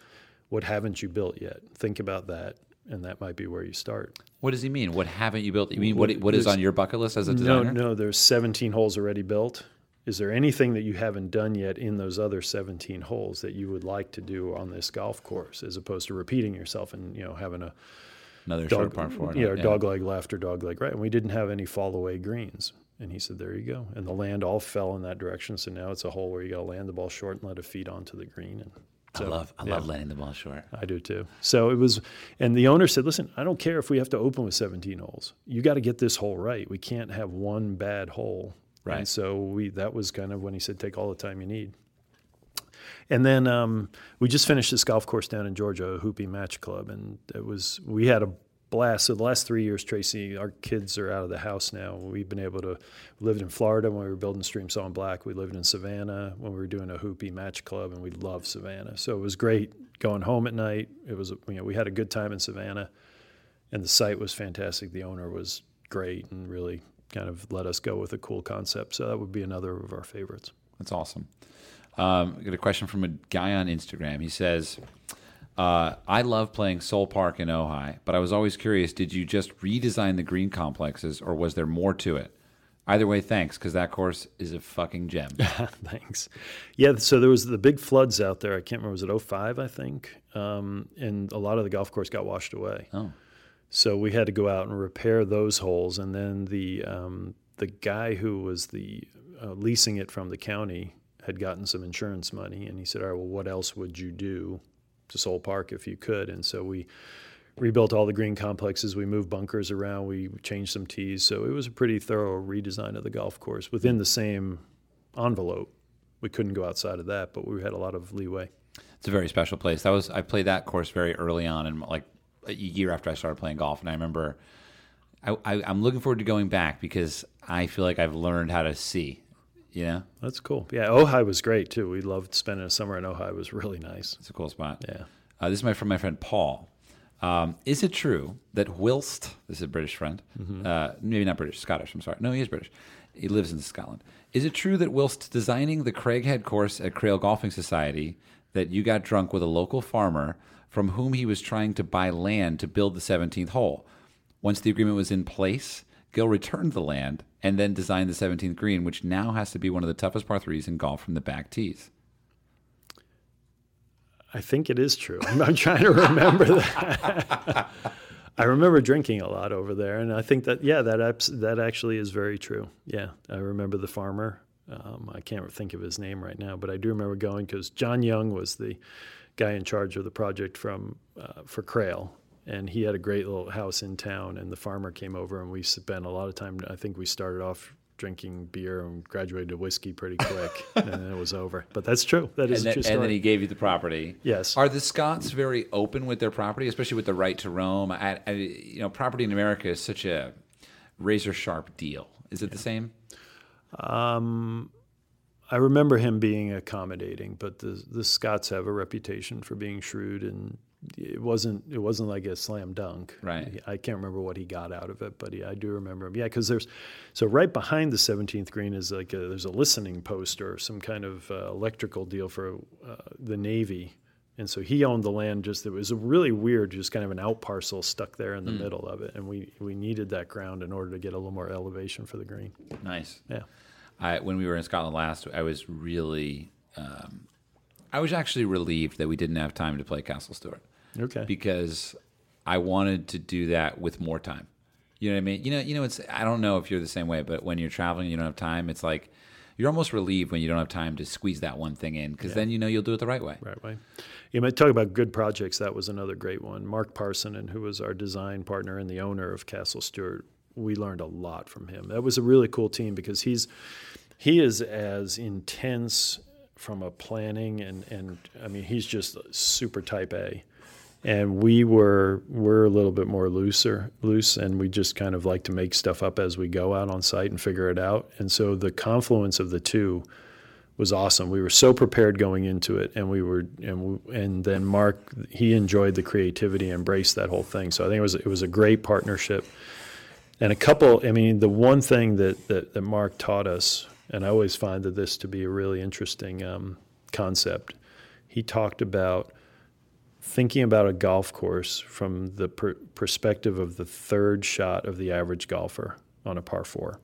what haven't you built yet? Think about that, and that might be where you start." What does he mean? What haven't you built? You mean what what is on your bucket list as a designer? No, no, there's 17 holes already built. Is there anything that you haven't done yet in those other 17 holes that you would like to do on this golf course, as opposed to repeating yourself and you know having a Another short dog, part four. you know, dog leg left or dog leg right? And we didn't have any fall away greens. And he said, "There you go." And the land all fell in that direction. So now it's a hole where you got to land the ball short and let it feed onto the green. And I love I yeah. love letting the ball short. I do too. So it was, and the owner said, "Listen, I don't care if we have to open with 17 holes. You got to get this hole right. We can't have one bad hole." Right. And so we that was kind of when he said, "Take all the time you need." And then um, we just finished this golf course down in Georgia, Ohoopee Match Club, and it was we had a blast. So the last three years, Tracy, our kids are out of the house now. We've been able to lived in Florida when we were building Streamsong Black. We lived in Savannah when we were doing Ohoopee Match Club, and we loved Savannah. So it was great going home at night. It was you know we had a good time in Savannah, and the site was fantastic. The owner was great and really kind of let us go with a cool concept. So that would be another of our favorites. That's awesome. Um, I got a question from a guy on Instagram. He says, uh, "I love playing Soule Park in Ojai, but I was always curious: did you just redesign the green complexes, or was there more to it? Either way, thanks, because that course is a fucking gem. Thanks. Yeah, so there was the big floods out there. I can't remember, was it 05, I think? Um, and a lot of the golf course got washed away. oh, So we had to go out and repair those holes. And then the um, the guy who was the uh, leasing it from the county had gotten some insurance money, and he said, "All right, well, what else would you do to Soule Park if you could?" And so we rebuilt all the green complexes. We moved bunkers around. We changed some tees. So it was a pretty thorough redesign of the golf course within the same envelope. we couldn't go outside of that, but we had a lot of leeway. It's a very special place. That was I played that course very early on, and like a year after I started playing golf, and I remember I, I, I'm looking forward to going back because I feel like I've learned how to see. You know, That's cool. Yeah, Ojai was great too. We loved spending a summer in Ojai. It was really nice. it's a cool spot. Yeah. Uh, this is my from my friend Paul. Um, is it true that whilst this is a British friend, uh, maybe not British, Scottish? I'm sorry. No, he is British. He lives in Scotland. Is it true that whilst designing the Craighead course at Crail Golfing Society, that you got drunk with a local farmer from whom he was trying to buy land to build the 17th hole? Once the agreement was in place, Gil returned the land and then designed the 17th green, which now has to be one of the toughest par threes in golf from the back tees. I think it is true. I'm trying to remember that. I remember drinking a lot over there, and I think that yeah, that that actually is very true. Yeah, I remember the farmer. Um, I can't think of his name right now, but I do remember going because John Young was the guy in charge of the project from uh, for Crail, and he had a great little house in town. And the farmer came over, and we spent a lot of time. I think we started off drinking beer and graduated to whiskey pretty quick, and then it was over. But that's true. That is and, then, true and then he gave you the property. Yes. Are the Scots very open with their property, especially with the right to roam? I, I, you know, property in America is such a razor sharp deal. Is it the same? I remember him being accommodating, but the the Scots have a reputation for being shrewd, and it wasn't it wasn't like a slam dunk. Right. I can't remember what he got out of it, but he, I do remember him. Yeah, because there's so right behind the 17th green is like a, there's a listening post or some kind of uh, electrical deal for uh, the Navy. And so he owned the land. Just it was a really weird, just kind of an out parcel stuck there in the middle of it, and we we needed that ground in order to get a little more elevation for the green. Nice. Yeah. I, when we were in Scotland last, I was really, um, I was actually relieved that we didn't have time to play Castle Stuart Okay. because I wanted to do that with more time. You know what I mean? You know, you know, it's. I don't know if you're the same way, but when you're traveling, and you don't have time. It's like you're almost relieved when you don't have time to squeeze that one thing in because then you know you'll do it the right way. Right way. You might talk about good projects. That was another great one. Mark Parsinen, who was our design partner and the owner of Castle Stuart, we learned a lot from him. That was a really cool team because he's he is as intense from a planning and and I mean he's just super type A. And we were we're a little bit more looser loose and we just kind of like to make stuff up as we go out on site and figure it out. And so the confluence of the two was awesome. We were so prepared going into it, and we were, and we, and then Mark he enjoyed the creativity, embraced that whole thing. So I think it was it was a great partnership, and a couple. I mean, the one thing that that, that Mark taught us, and I always find that this to be a really interesting um, concept. He talked about thinking about a golf course from the per- perspective of the third shot of the average golfer on a par four,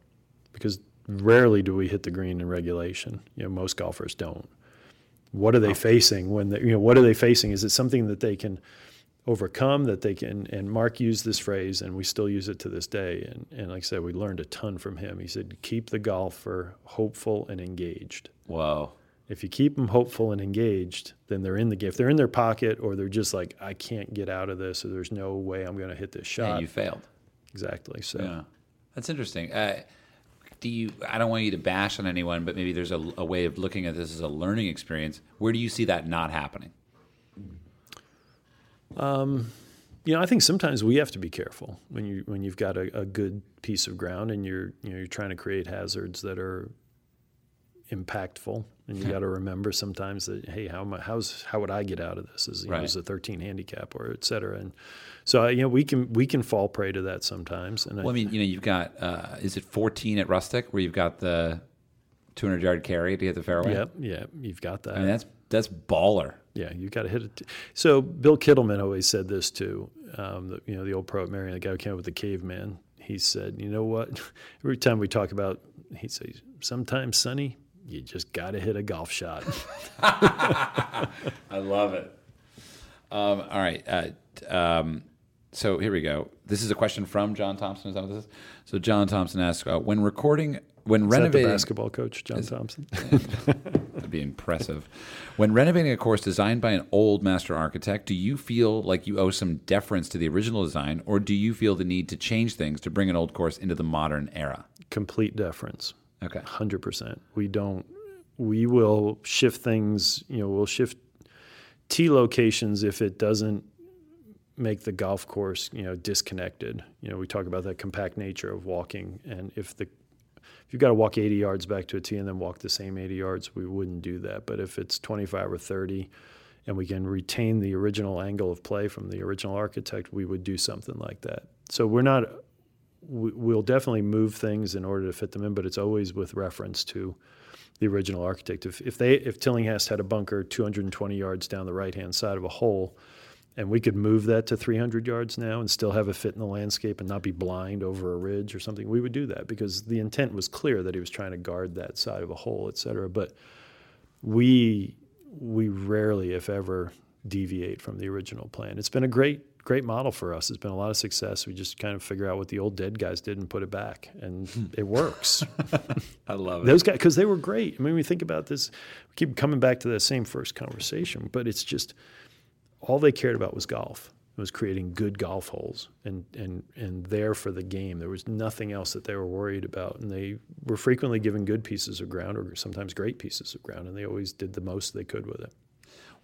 because rarely do we hit the green in regulation. You know, most golfers don't. What are they facing when they, you know, what are they facing? Is it something that they can overcome that they can, and Mark used this phrase and we still use it to this day. And, and like I said, we learned a ton from him. He said, keep the golfer hopeful and engaged. wow If you keep them hopeful and engaged, then they're in the game. If they're in their pocket or they're just like, I can't get out of this or there's no way I'm going to hit this Yeah, shot. you failed. exactly. So Yeah, that's interesting. Uh, do you? I don't want you to bash on anyone, but maybe there's a, a way of looking at this as a learning experience. Where do you see that not happening? You know, I think sometimes we have to be careful when you when you've got a, a good piece of ground and you're you know you're trying to create hazards that are impactful, and you got to remember sometimes that hey, how am I, how's how would I get out of this? Is you know, is a 13 handicap or et cetera, and so uh, you know we can we can fall prey to that sometimes. And Well, I mean, you know, you've got uh, is it 14 at Rustic where you've got the 200 yard carry to hit the fairway? yep, yeah, you've got that. I mean, that's that's baller. Yeah, you got to hit it. So Bill Kittleman always said this too. Um, the, you know, the old poet Merion, the guy who came up with the caveman. He said, "You know what? Every time we talk about, he says, sometimes, Sonny, you just got to hit a golf shot." I love it. Um, all right. Uh, um, so here we go. This is a question from John Thompson. Is that what this is? So John Thompson asks, uh, when recording, when Is renovating, basketball coach, John Thompson? That'd be impressive. When renovating a course designed by an old master architect, do you feel like you owe some deference to the original design, or do you feel the need to change things to bring an old course into the modern era? Complete deference. Okay. Hundred percent. We don't. we will shift things. You know, we'll shift tee locations if it doesn't make the golf course, you know, disconnected. You know, we talk about that compact nature of walking, and if the if you've got to walk 80 yards back to a tee and then walk the same 80 yards, we wouldn't do that. But if it's 25 or 30, and we can retain the original angle of play from the original architect, we would do something like that. So we're not. we- We'll definitely move things in order to fit them in, but it's always with reference to the original architect. If, if they if Tillinghast had a bunker 220 yards down the right hand side of a hole, and we could move that to 300 yards now and still have it fit in the landscape and not be blind over a ridge or something, we would do that because the intent was clear that he was trying to guard that side of a hole, et cetera. But we we rarely, if ever, deviate from the original plan. It's been a great great model for us. It's been a lot of success. We just kind of figure out what the old dead guys did and put it back, and hmm. it works. I love it. Those guys, because they were great. I mean, we think about this, we keep coming back to that same first conversation, but it's just all they cared about was golf. It was creating good golf holes and, and, and there for the game. There was nothing else that they were worried about. And they were frequently given good pieces of ground or sometimes great pieces of ground, and they always did the most they could with it.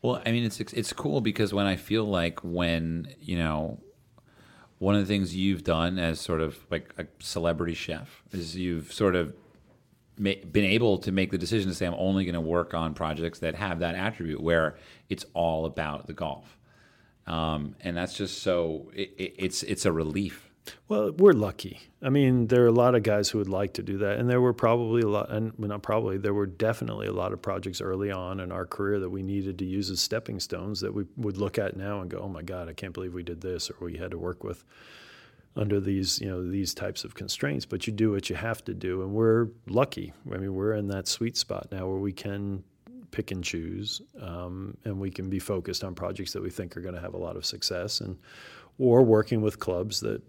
Well, I mean, it's it's cool because when I feel like when you know, one of the things you've done as sort of like a celebrity chef is you've sort of been able to make the decision to say I'm only going to work on projects that have that attribute where it's all about the golf, um, and that's just so it, it, it's it's a relief. Well, we're lucky. I mean, there are a lot of guys who would like to do that, and there were probably a lot, and well, not probably, there were definitely a lot of projects early on in our career that we needed to use as stepping stones that we would look at now and go, "Oh my God, I can't believe we did this," or we had to work with under these, you know, these types of constraints. But you do what you have to do, and we're lucky. I mean, we're in that sweet spot now where we can pick and choose, um, and we can be focused on projects that we think are going to have a lot of success, and or working with clubs that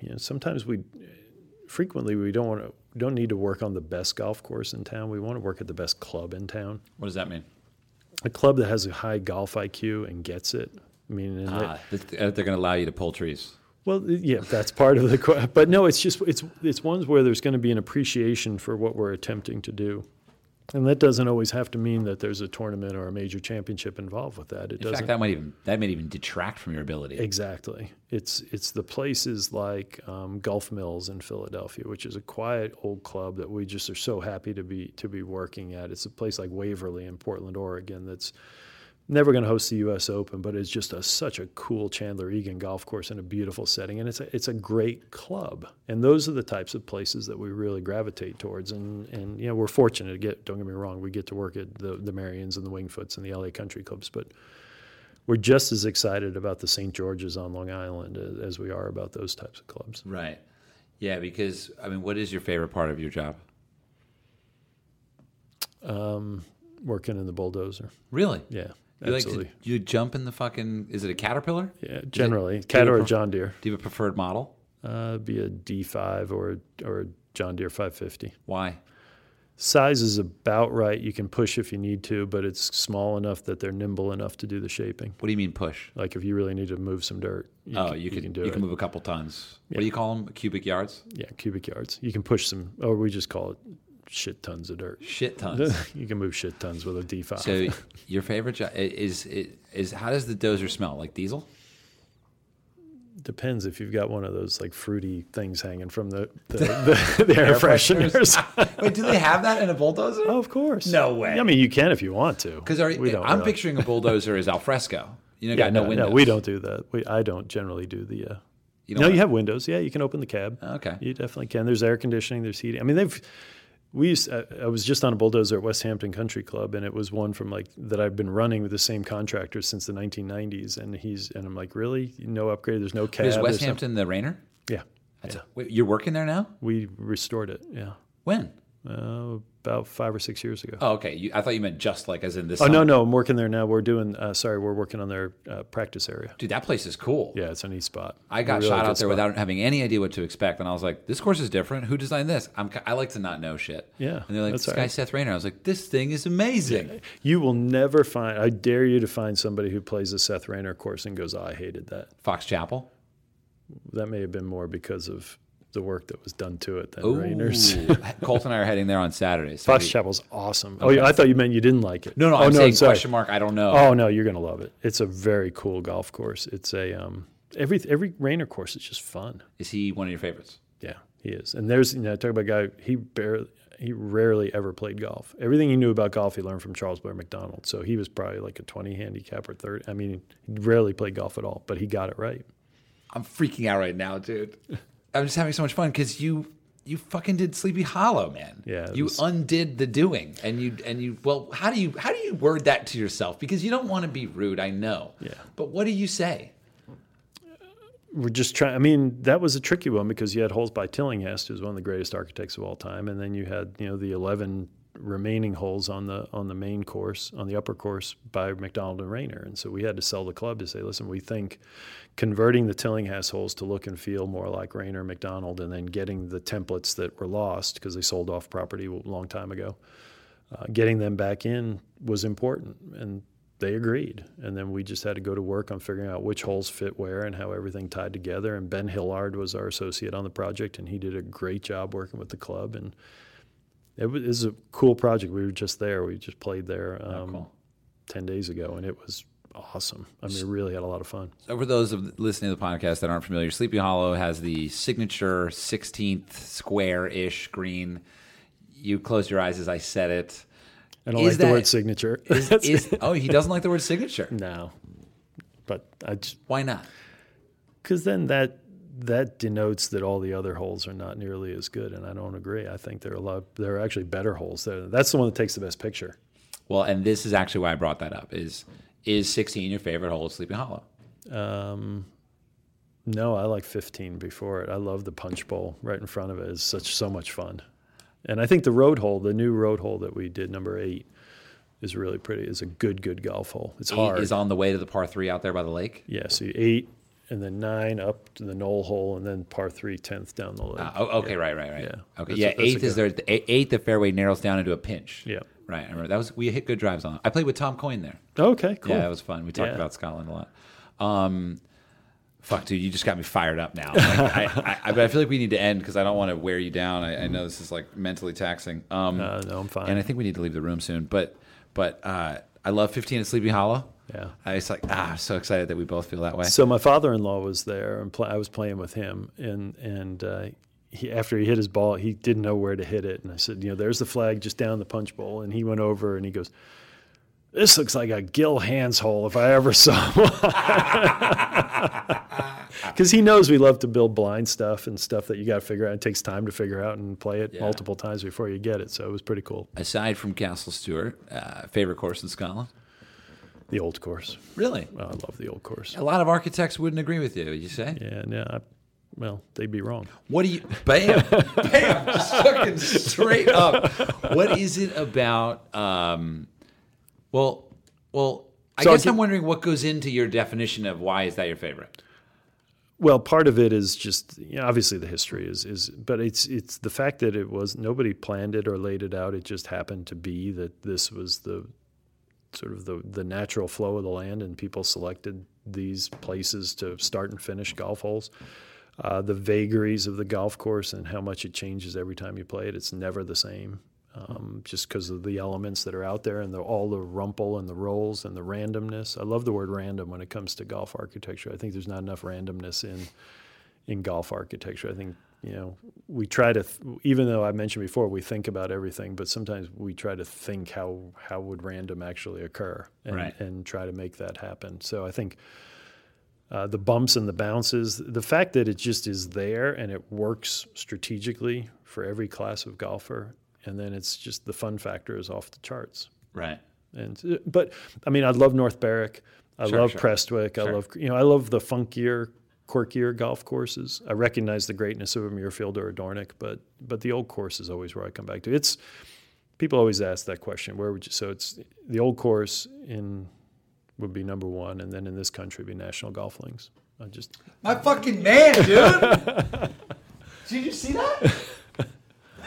you know, sometimes we frequently we don't want to don't need to work on the best golf course in town. We want to work at the best club in town. What does that mean? A club that has a high golf IQ and gets it. I mean, Ah, that they're going to allow you to pull trees. Well, yeah, that's part of the. But no, it's just it's it's ones where there's going to be an appreciation for what we're attempting to do, and that doesn't always have to mean that there's a tournament or a major championship involved with that. It In doesn't. fact, that might even that might even detract from your ability. Exactly. It's it's the places like um, Gulph Mills in Philadelphia, which is a quiet old club that we just are so happy to be to be working at. It's a place like Waverley in Portland, Oregon, that's never going to host the U.S. Open, but it's just a, such a cool Chandler Egan golf course in a beautiful setting, and it's a, it's a great club. And those are the types of places that we really gravitate towards. And and you know we're fortunate to get. Don't get me wrong, we get to work at the the Merions and the Wingfoots and the L.A. Country Clubs, but we're just as excited about the St. George's on Long Island as, as we are about those types of clubs. Right. Yeah, because I mean, what is your favorite part of your job? Um, working in the bulldozer, Really? yeah, You absolutely, like to, you jump in the fucking? Is it a Caterpillar? yeah. Generally, cat or a John Deere, Do you have a preferred model? uh, be a D5 or or a John Deere 550. Why? Size is about right. You can push if you need to, but it's small enough that they're nimble enough to do the shaping. What do you mean push? Like if you really need to move some dirt, you oh, can, you, can, do you it. You can move a couple tons. What do you call them? Cubic yards? yeah, cubic yards. You can push some, or we just call it shit tons of dirt. Shit tons. you can move shit tons with a D5. so your favorite job is, is is how does the dozer smell? Like diesel? Depends if you've got one of those like fruity things hanging from the the, the, the air, fresheners. Wait, do they have that in a bulldozer? oh, of course. No way. I mean, you can if you want to. Because. I'm really. picturing a bulldozer as al fresco. You know, Yeah, got no, no, windows. no, we don't do that. We I don't generally do the. Uh, You no, you have windows. Yeah, you can open the cab. Okay. You definitely can. There's air conditioning. There's heating. I mean, they've. We used. I, I was just on a bulldozer at West Hampton Country Club, and it was one from like that I've been running with the same contractor since the 1990s. And he's and I'm like, really? No upgrade. There's no cab. Is West Hampton the Raynor? yeah, That's wait, you're working there now? we restored it. Yeah, When? Uh, about five or six years ago. Oh, okay. You, I thought you meant just like as in this. Oh summer. no, no, I'm working there now. We're doing. Uh, sorry, we're working on their uh, practice area. dude, that place is cool. Yeah, it's a neat spot. I got really shot out there spot. without having any idea what to expect, and I was like, "This course is different. Who designed this?" I'm, I like to not know shit. Yeah, and they're like, "This all guy right. Seth Raynor." I was like, "This thing is amazing." You will never find. I dare you to find somebody who plays a Seth Raynor course and goes, oh, "I hated that." Fox Chapel. That may have been more because of the work that was done to it than. Ooh. Colt and I are heading there on Saturday. So Fox we- Chapel's awesome. Oh, yeah, I thought you meant you didn't like it. no, no, oh, I'm saying sorry. question mark. I don't know. Oh no, you're gonna love it. It's a very cool golf course. It's a um, every every Raynor course is just fun. Is he one of your favorites? Yeah, he is. And there's you know talk about a guy he barely he rarely ever played golf. Everything he knew about golf he learned from Charles Blair Macdonald. So he was probably like a 20 handicap or 30. I mean, he rarely played golf at all, but he got it right. I'm freaking out right now, dude. I'm just having so much fun because you you fucking did Sleepy Hollow, man. Yeah, you was- undid the doing, and you and you. Well, how do you how do you word that to yourself? Because you don't want to be rude, I know. Yeah. But what do you say? we're just trying. I mean, that was a tricky one because you had holes by Tillinghast, who's one of the greatest architects of all time, and then you had you know the eleven remaining holes on the on the main course on the upper course by Macdonald and Raynor, and so we had to sell the club to say, listen, we think converting the Tillinghast holes to look and feel more like Raynor, Macdonald, and then getting the templates that were lost because they sold off property a long time ago, uh, getting them back in was important, and they agreed. And then we just had to go to work on figuring out which holes fit where and how everything tied together. And Ben Hillard was our associate on the project, and he did a great job working with the club. And it was, it was a cool project. We were just there. We just played there um, cool. 10 days ago, and it was awesome. I mean, really had a lot of fun. So for those of listening to the podcast that aren't familiar, Sleepy Hollow has the signature 16th square-ish green. You closed your eyes as I said it. I don't Is like the word signature. Is, is, oh, he doesn't like the word signature. no. But I just, Why not? because then that that denotes that all the other holes are not nearly as good, and I don't agree. I think there are a lot. There are actually better holes. There. That's the one that takes the best picture. Well, and this is actually why I brought that up. Is is 16 your favorite hole at Sleepy Hollow? Um, no, I like 15 before it. I love the punch bowl right in front of it. It's such so much fun, and I think the road hole, the new road hole that we did, number eight, is really pretty. It's a good, good golf hole. It's Eight hard. is on the way to the par three out there by the lake. yeah, so eight and then nine up to the knoll hole, and then par three tenth down the lake. Uh, okay, right, right, right. Yeah. Okay, That's yeah. a- eighth is there. Eighth, the fairway narrows down into a pinch. Yeah. Right. I remember that was we hit good drives on. it. I played with Tom Coyne there. Okay, cool. Yeah, that was fun. We talked Yeah. about Scotland a lot. Um, fuck, dude, you just got me fired up now. Like, I, I, I, but I feel like we need to end because I don't want to wear you down. I, I know this is like mentally taxing. Um, Uh, no, I'm fine. and I think we need to leave the room soon. But but uh, I love 15 at Sleepy Hollow. Yeah. I was like, ah, I'm so excited that we both feel that way. So my father-in-law was there, and pl- I was playing with him, and and uh, he after he hit his ball, he didn't know where to hit it, and I said, you know, there's the flag just down the punch bowl, and he went over and he goes, "This looks like a Gil Hanse hole if I ever saw one." Because he knows we love to build blind stuff and stuff that you got to figure out. It takes time to figure out and play it Yeah. multiple times before you get it. So it was pretty cool. Aside from Castle Stuart, uh, favorite course in Scotland? The old course. Really? Well, I love the old course. A lot of architects wouldn't agree with you. would You say? Yeah, yeah. I, well, they'd be wrong. What do you? Bam, bam, just fucking straight up. What is it about? Um, well, well, I So guess I'm wondering what goes into your definition of why is that your favorite? Well, part of it is just you know, obviously the history is is, but it's it's the fact that it was nobody planned it or laid it out. It just happened to be that this was the sort of the the natural flow of the land, and people selected these places to start and finish golf holes. Uh, the vagaries of the golf course and how much it changes every time you play it. It's never the same, um, just because of the elements that are out there and the, all the rumple and the rolls and the randomness. I love the word random when it comes to golf architecture. I think there's not enough randomness in in golf architecture. I think you know we try to, th- even though I mentioned before, we think about everything, but sometimes we try to think how how would random actually occur and, Right. and try to make that happen. So I think uh, the bumps and the bounces, the fact that it just is there and it works strategically for every class of golfer, and then it's just the fun factor is off the charts. Right. And uh, but I mean, I love North Berwick, I Sure, love sure. Prestwick, I love you know, I love the funkier, quirkier golf courses. I recognize the greatness of a Muirfield or a Dornoch, but but the old course is always where I come back to. It's people always ask that question. Where would you? So it's the old course in would be number one, and then in this country be National Golf Links. I just My fucking man, dude. Did you see that?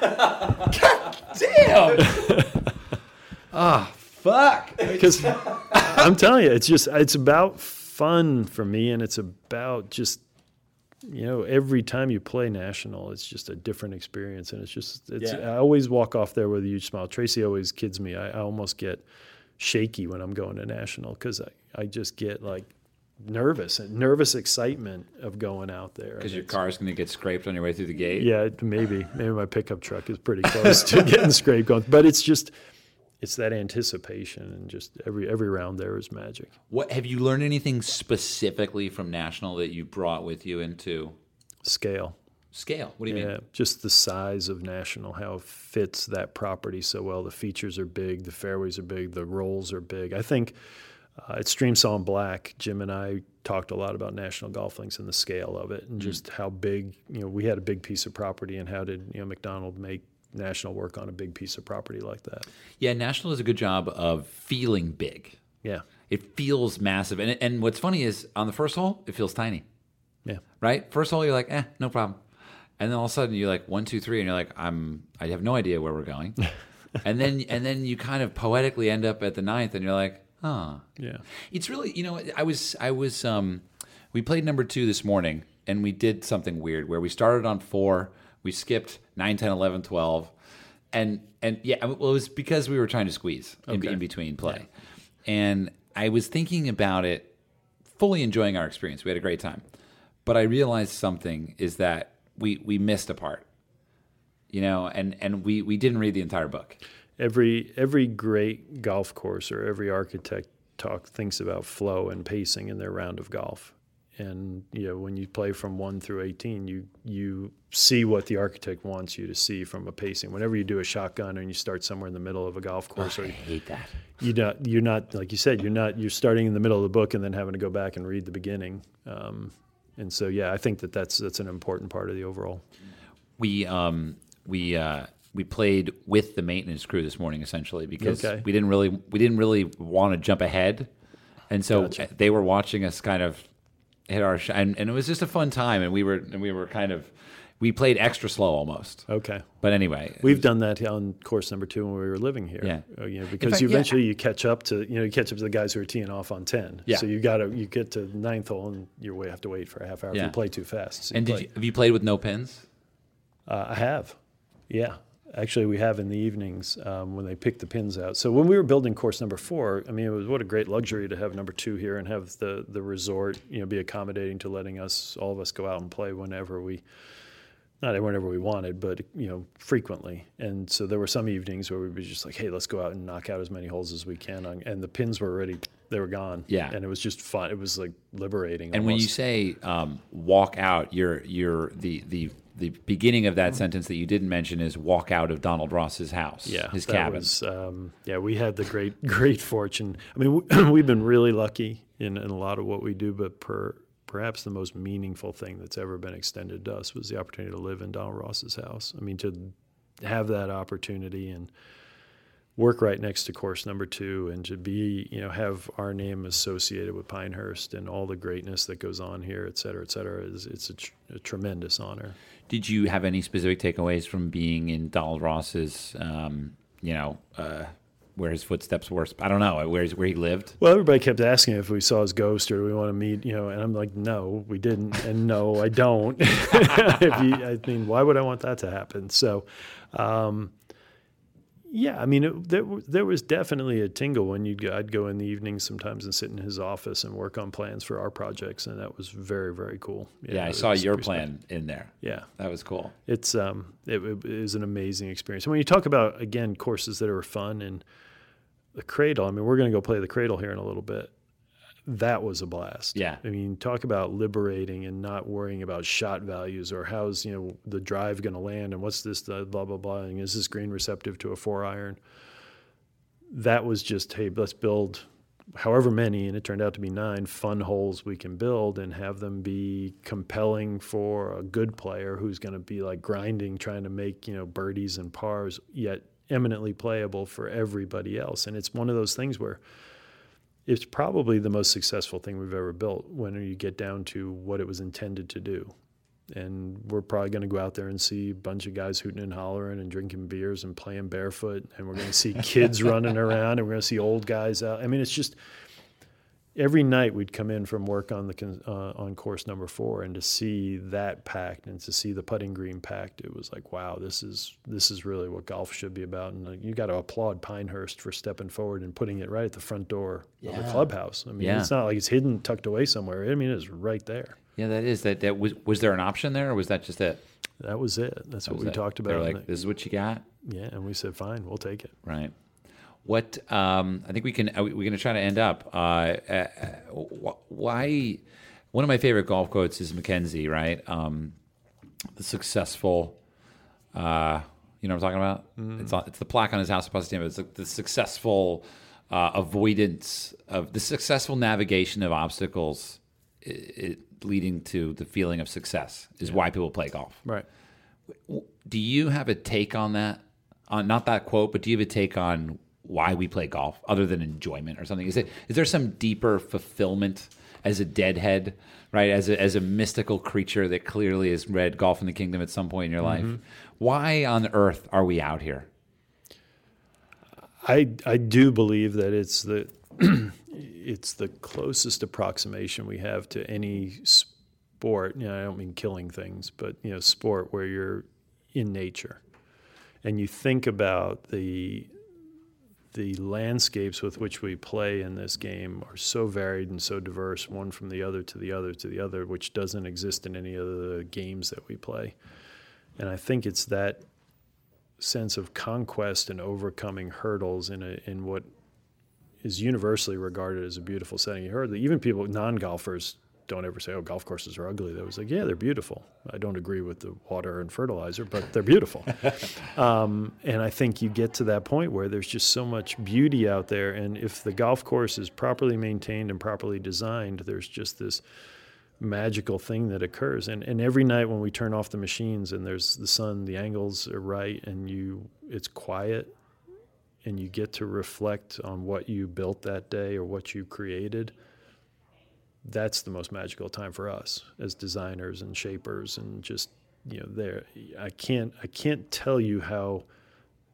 God damn. Ah, fuck. because I'm telling you, it's just it's about fun for me, and it's about just you know, every time you play national, it's just a different experience, and it's just it's. Yeah. I always walk off there with a huge smile. Tracy always kids me. I, I almost get shaky when I'm going to national because I, I just get like nervous and nervous excitement of going out there. Because your car's going to get scraped on your way through the gate. yeah, maybe maybe my pickup truck is pretty close to getting scraped going, but it's just it's that anticipation and just every every round there is magic. What have you learned anything specifically from national that you brought with you into Scale. Scale? What do you Yeah, mean? just the size of National, how it fits that property so well. The features are big, the fairways are big, the rolls are big. I think uh, at Streamsong Black, Jim and I talked a lot about National Golf Links and the scale of it, and just how big. You know, we had a big piece of property, and how did you know Macdonald make National work on a big piece of property like that? Yeah, national does a good job of feeling big. Yeah, It feels massive, and and what's funny is on the first hole, it feels tiny. yeah, right? First hole, you're like, eh, no problem. And then all of a sudden, you're like one, two, three, and you're like, I'm, I have no idea where we're going. and then, and then you kind of poetically end up at the ninth, and you're like, huh. yeah. It's really, you know, I was, I was, um, we played number two this morning, and we did something weird where we started on four, we skipped 9, 10, 11, 12, and and yeah, well, it was because we were trying to squeeze Okay. in between play, and I was thinking about it, fully enjoying our experience. We had a great time, but I realized something is that we we missed a part, you know, and and we we didn't read the entire book. every every great golf course or every architect talk thinks about flow and pacing in their round of golf. And you know, when you play from one through eighteen, you you see what the architect wants you to see from a pacing. Whenever you do a shotgun and you start somewhere in the middle of a golf course, or hate that. you not you're not like you said you're not you're starting in the middle of the book and then having to go back and read the beginning. Um, and so yeah, I think that that's that's an important part of the overall. we um we uh we played with the maintenance crew this morning essentially because Okay. we didn't really we didn't really want to jump ahead and so Gotcha. they were watching us kind of hit our sh- and, and it was just a fun time and we were and we were kind of we played extra slow almost Okay. but anyway We've done that on course number two when we were living here. Yeah. Uh, you know, because fact, you yeah. eventually you catch up to you know you catch up to the guys who are teeing off on ten. Yeah. So you got to you get to the ninth hole and you have to wait for a half hour if you play too fast. So and you did you, have you played with no pins uh, I have. Yeah. Actually, we have in the evenings um, when they pick the pins out. So when we were building course number four, I mean, it was what a great luxury to have number two here and have the the resort, you know, be accommodating to letting us all of us go out and play whenever we, not whenever we wanted, but you know, frequently. And so there were some evenings where we'd be just like, hey, let's go out and knock out as many holes as we can. On, and the pins were already they were gone. Yeah. And it was just fun. It was like liberating. and when you say um, walk out you're you're the the the beginning of that sentence that you didn't mention is walk out of Donald Ross's house yeah, his cabin Was, um, yeah, we had the great great fortune. I mean, we, we've been really lucky in, in a lot of what we do, but per, perhaps the most meaningful thing that's ever been extended to us was the opportunity to live in Donald Ross's house. I mean, to have that opportunity and work right next to course number two and to be you know have our name associated with pinehurst and all the greatness that goes on here et cetera et cetera is it's a, tr- a tremendous honor Did you have any specific takeaways from being in Donald Ross's, um, you know, uh, where his footsteps were? I don't know where where he lived. Well, everybody kept asking if we saw his ghost or do we want to meet, you know, and I'm like, no, we didn't, and no, I don't. if you, I mean, why would I want that to happen? So, um, yeah, I mean, it, there there was definitely a tingle when you'd go, I'd go in the evenings sometimes and sit in his office and work on plans for our projects, and that was very very cool. Yeah, I saw your pretty special. plan in there. Yeah, That was cool. it's um it, it is an amazing experience. And when you talk about again courses that are fun and the cradle, I mean we're going to go play the cradle here in a little bit. That was a blast. Yeah. I mean talk about liberating and not worrying about shot values or how's you know the drive going to land and what's this the blah blah blah and is this green receptive to a four iron. That was just hey let's build however many, and it turned out to be nine fun holes we can build and have them be compelling for a good player who's going to be like grinding, trying to make, you know, birdies and pars, yet eminently playable for everybody else. And it's one of those things where it's probably the most successful thing we've ever built when you get down to what it was intended to do. And we're probably going to go out there and see a bunch of guys hooting and hollering and drinking beers and playing barefoot. And we're going to see kids running around and we're going to see old guys out. I mean, it's just, every night we'd come in from work on the uh, on course number four, and to see that packed and to see the putting green packed, it was like, wow, this is this is really what golf should be about. And uh, you got to applaud Pinehurst for stepping forward and putting it right at the front door of the clubhouse. I mean, Yeah. it's not like it's hidden, tucked away somewhere. I mean, it's right there. Yeah, that is that. That was was there an option there, or was that just it? That was it. That's what we that- talked They're about. like, And this is what you got, yeah, and we said, fine, we'll take it. right? What um, I think we can uh, we're going to try to end up. Uh, uh, wh- why? One of my favorite golf quotes is Mackenzie, right? Um, the successful. Uh, you know what I'm talking about? It's on, it's the plaque on his house across the It's like the successful uh, avoidance of the successful navigation of obstacles, i it, leading to the feeling of success is why people play golf. Right. Do you have a take on that? On not that quote, but do you have a take on why we play golf, other than enjoyment or something? Is it is there some deeper fulfillment as a deadhead, right? As a as a mystical creature that clearly has read Golf in the Kingdom at some point in your life. Mm-hmm. Why on earth are we out here? I I do believe that it's the it's the closest approximation we have to any sport. You know, I don't mean killing things, but you know, sport where you're in nature, and you think about the the landscapes with which we play in this game are so varied and so diverse, one from the other to the other to the other, which doesn't exist in any of the games that we play. And I think it's that sense of conquest and overcoming hurdles in a in what is universally regarded as a beautiful setting. You heard that even people non golfers don't ever say, "Oh, golf courses are ugly." They was like, "Yeah, they're beautiful." I don't agree with the water and fertilizer, but they're beautiful. um, and I think you get to that point where there's just so much beauty out there, and if the golf course is properly maintained and properly designed, there's just this magical thing that occurs. And and every night when we turn off the machines and there's the sun, the angles are right, and you it's quiet, and you get to reflect on what you built that day or what you created. That's the most magical time for us as designers and shapers, and just you know, there. I can't I can't tell you how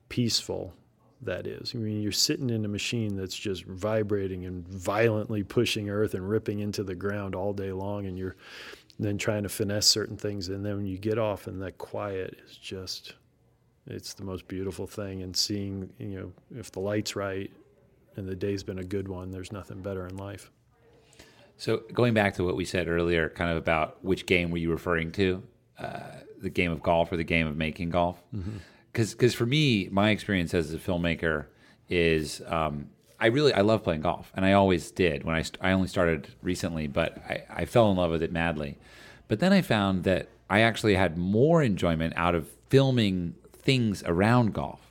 peaceful that is. I mean, you're sitting in a machine that's just vibrating and violently pushing earth and ripping into the ground all day long, and you're then trying to finesse certain things. And then when you get off, and that quiet is just, it's the most beautiful thing. And seeing, you know, if the light's right and the day's been a good one, there's nothing better in life. So going back to what we said earlier, kind of about which game were you referring to, uh, the game of golf or the game of making golf? Because for me, my experience as a filmmaker is um, I really I love playing golf, and I always did. When I st- I only started recently, but I, I fell in love with it madly. But then I found that I actually had more enjoyment out of filming things around golf.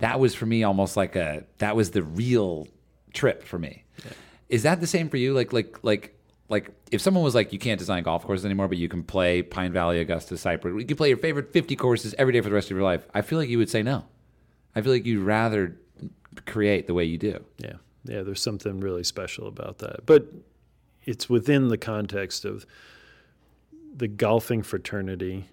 That was for me almost like a that was the real trip for me. Is that the same for you? Like like like like if someone was like you can't design golf courses anymore, but you can play Pine Valley, Augusta, Cypress, you can play your favorite 50 courses every day for the rest of your life. I feel like you would say no. I feel like you'd rather create the way you do. Yeah, yeah. There's something really special about that, but it's within the context of the golfing fraternity.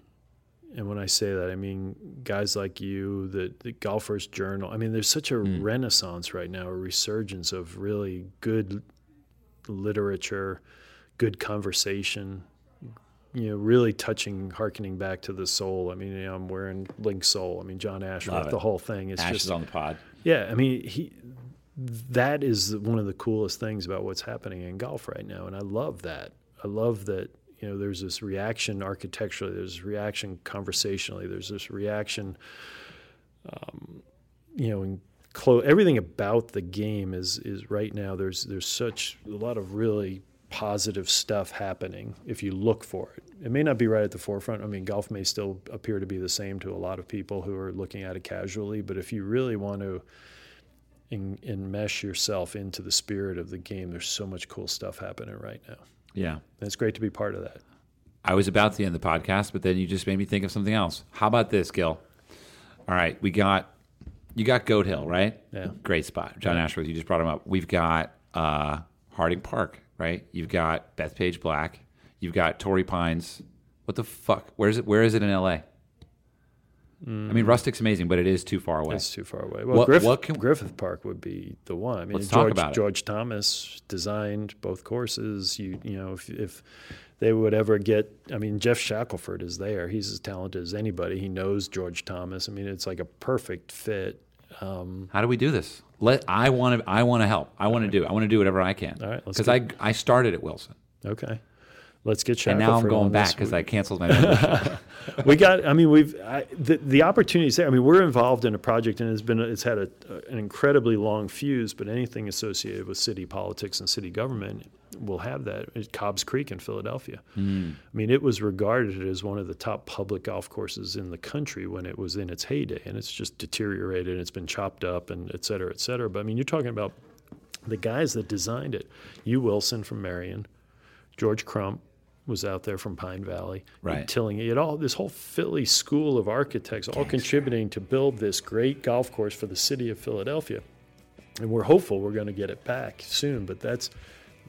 And when I say that, I mean guys like you, the, the Golfers Journal. I mean, there's such a mm. renaissance right now, a resurgence of really good literature, good conversation, you know, really touching, harkening back to the soul. I mean, you know, I'm wearing Linksoul. I mean, John Ashworth, the whole thing. It's Ashes just on the pod. yeah, I mean, he that is one of the coolest things about what's happening in golf right now, and I love that. I love that you know there's this reaction architecturally, there's reaction conversationally, there's this reaction, um, you know, and clo- everything about the game is is right now. There's there's such a lot of really positive stuff happening if you look for it. It may not be right at the forefront. I mean, golf may still appear to be the same to a lot of people who are looking at it casually, but if you really want to en- enmesh yourself into the spirit of the game, there's so much cool stuff happening right now. Yeah. And it's great to be part of that. I was about to end the podcast, but then you just made me think of something else. How about this, Gil? All right, we got you got Goat Hill, right? Yeah. Great spot. John Ashworth, you just brought him up. We've got uh, Harding Park, right? You've got Bethpage Black. You've got Torrey Pines. What the fuck? Where is it? Where is it in L.A.? I mean, Rustic's amazing, but it is too far away. It's too far away. Well, What- Griffith, what can- Griffith Park would be the one. I mean, Let's talk George, about it. George Thomas designed both courses. You you know if if they would ever get, I mean, Geoff Shackelford is there. He's as talented as anybody. He knows George Thomas. I mean, it's like a perfect fit. Um, How do we do this? Let I want to. I want to help. I want to do. I want to do whatever I can. All right, Because I I started at Wilson, okay, let's get Shackelford. and now I'm going back because I canceled my membership. we got i mean we've I, the, the opportunities there. I mean we're involved in a project and it's been it's had a, an incredibly long fuse but anything associated with city politics and city government will have that. It's cobb's creek in philadelphia. Hmm. I mean it was regarded as one of the top public golf courses in the country when it was in its heyday and it's just deteriorated and it's been chopped up and et cetera et cetera. But i mean you're talking about the guys that designed it. Hugh wilson from Merion george crump was out there from Pine Valley, Right. tilling it. All this whole Philly school of architects, all contributing to build this great golf course for the city of Philadelphia. And we're hopeful we're going to get it back soon. But that's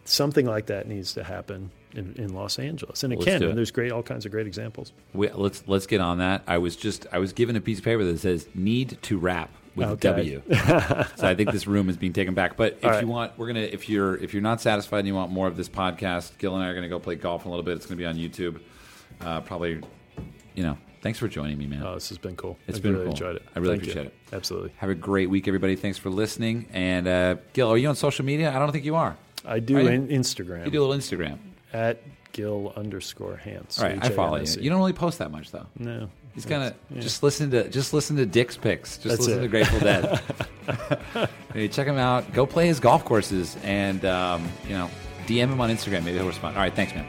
something like that needs to happen in, in Los Angeles, and it Let's can. it. And there's great, all kinds of great examples. we, let's let's get on that. I was just I was given a piece of paper that says "need to wrap" with Okay. W. so I think this room is being taken back. But if right. you want, we're gonna if you're if you're not satisfied and you want more of this podcast, Gil and I are gonna go play golf in a little bit. It's gonna be on YouTube. Uh, probably, you know. Thanks for joining me, man. Oh, this has been cool. It's I've been really cool. enjoyed it. I really Thank you. appreciate it. Absolutely. Have a great week, everybody. Thanks for listening. And uh, Gil, are you on social media? I don't think you are. I do Are you? in Instagram You do a little Instagram. at Gil underscore Hanse. All right, I follow you. You don't really post that much though. No. He's kind of just listen to just listen to Dick's picks. Just That's listen it. to Grateful Dead. hey, check him out. Go play his golf courses, and um, you know, DM him on Instagram. Maybe he'll respond. All right, thanks, man.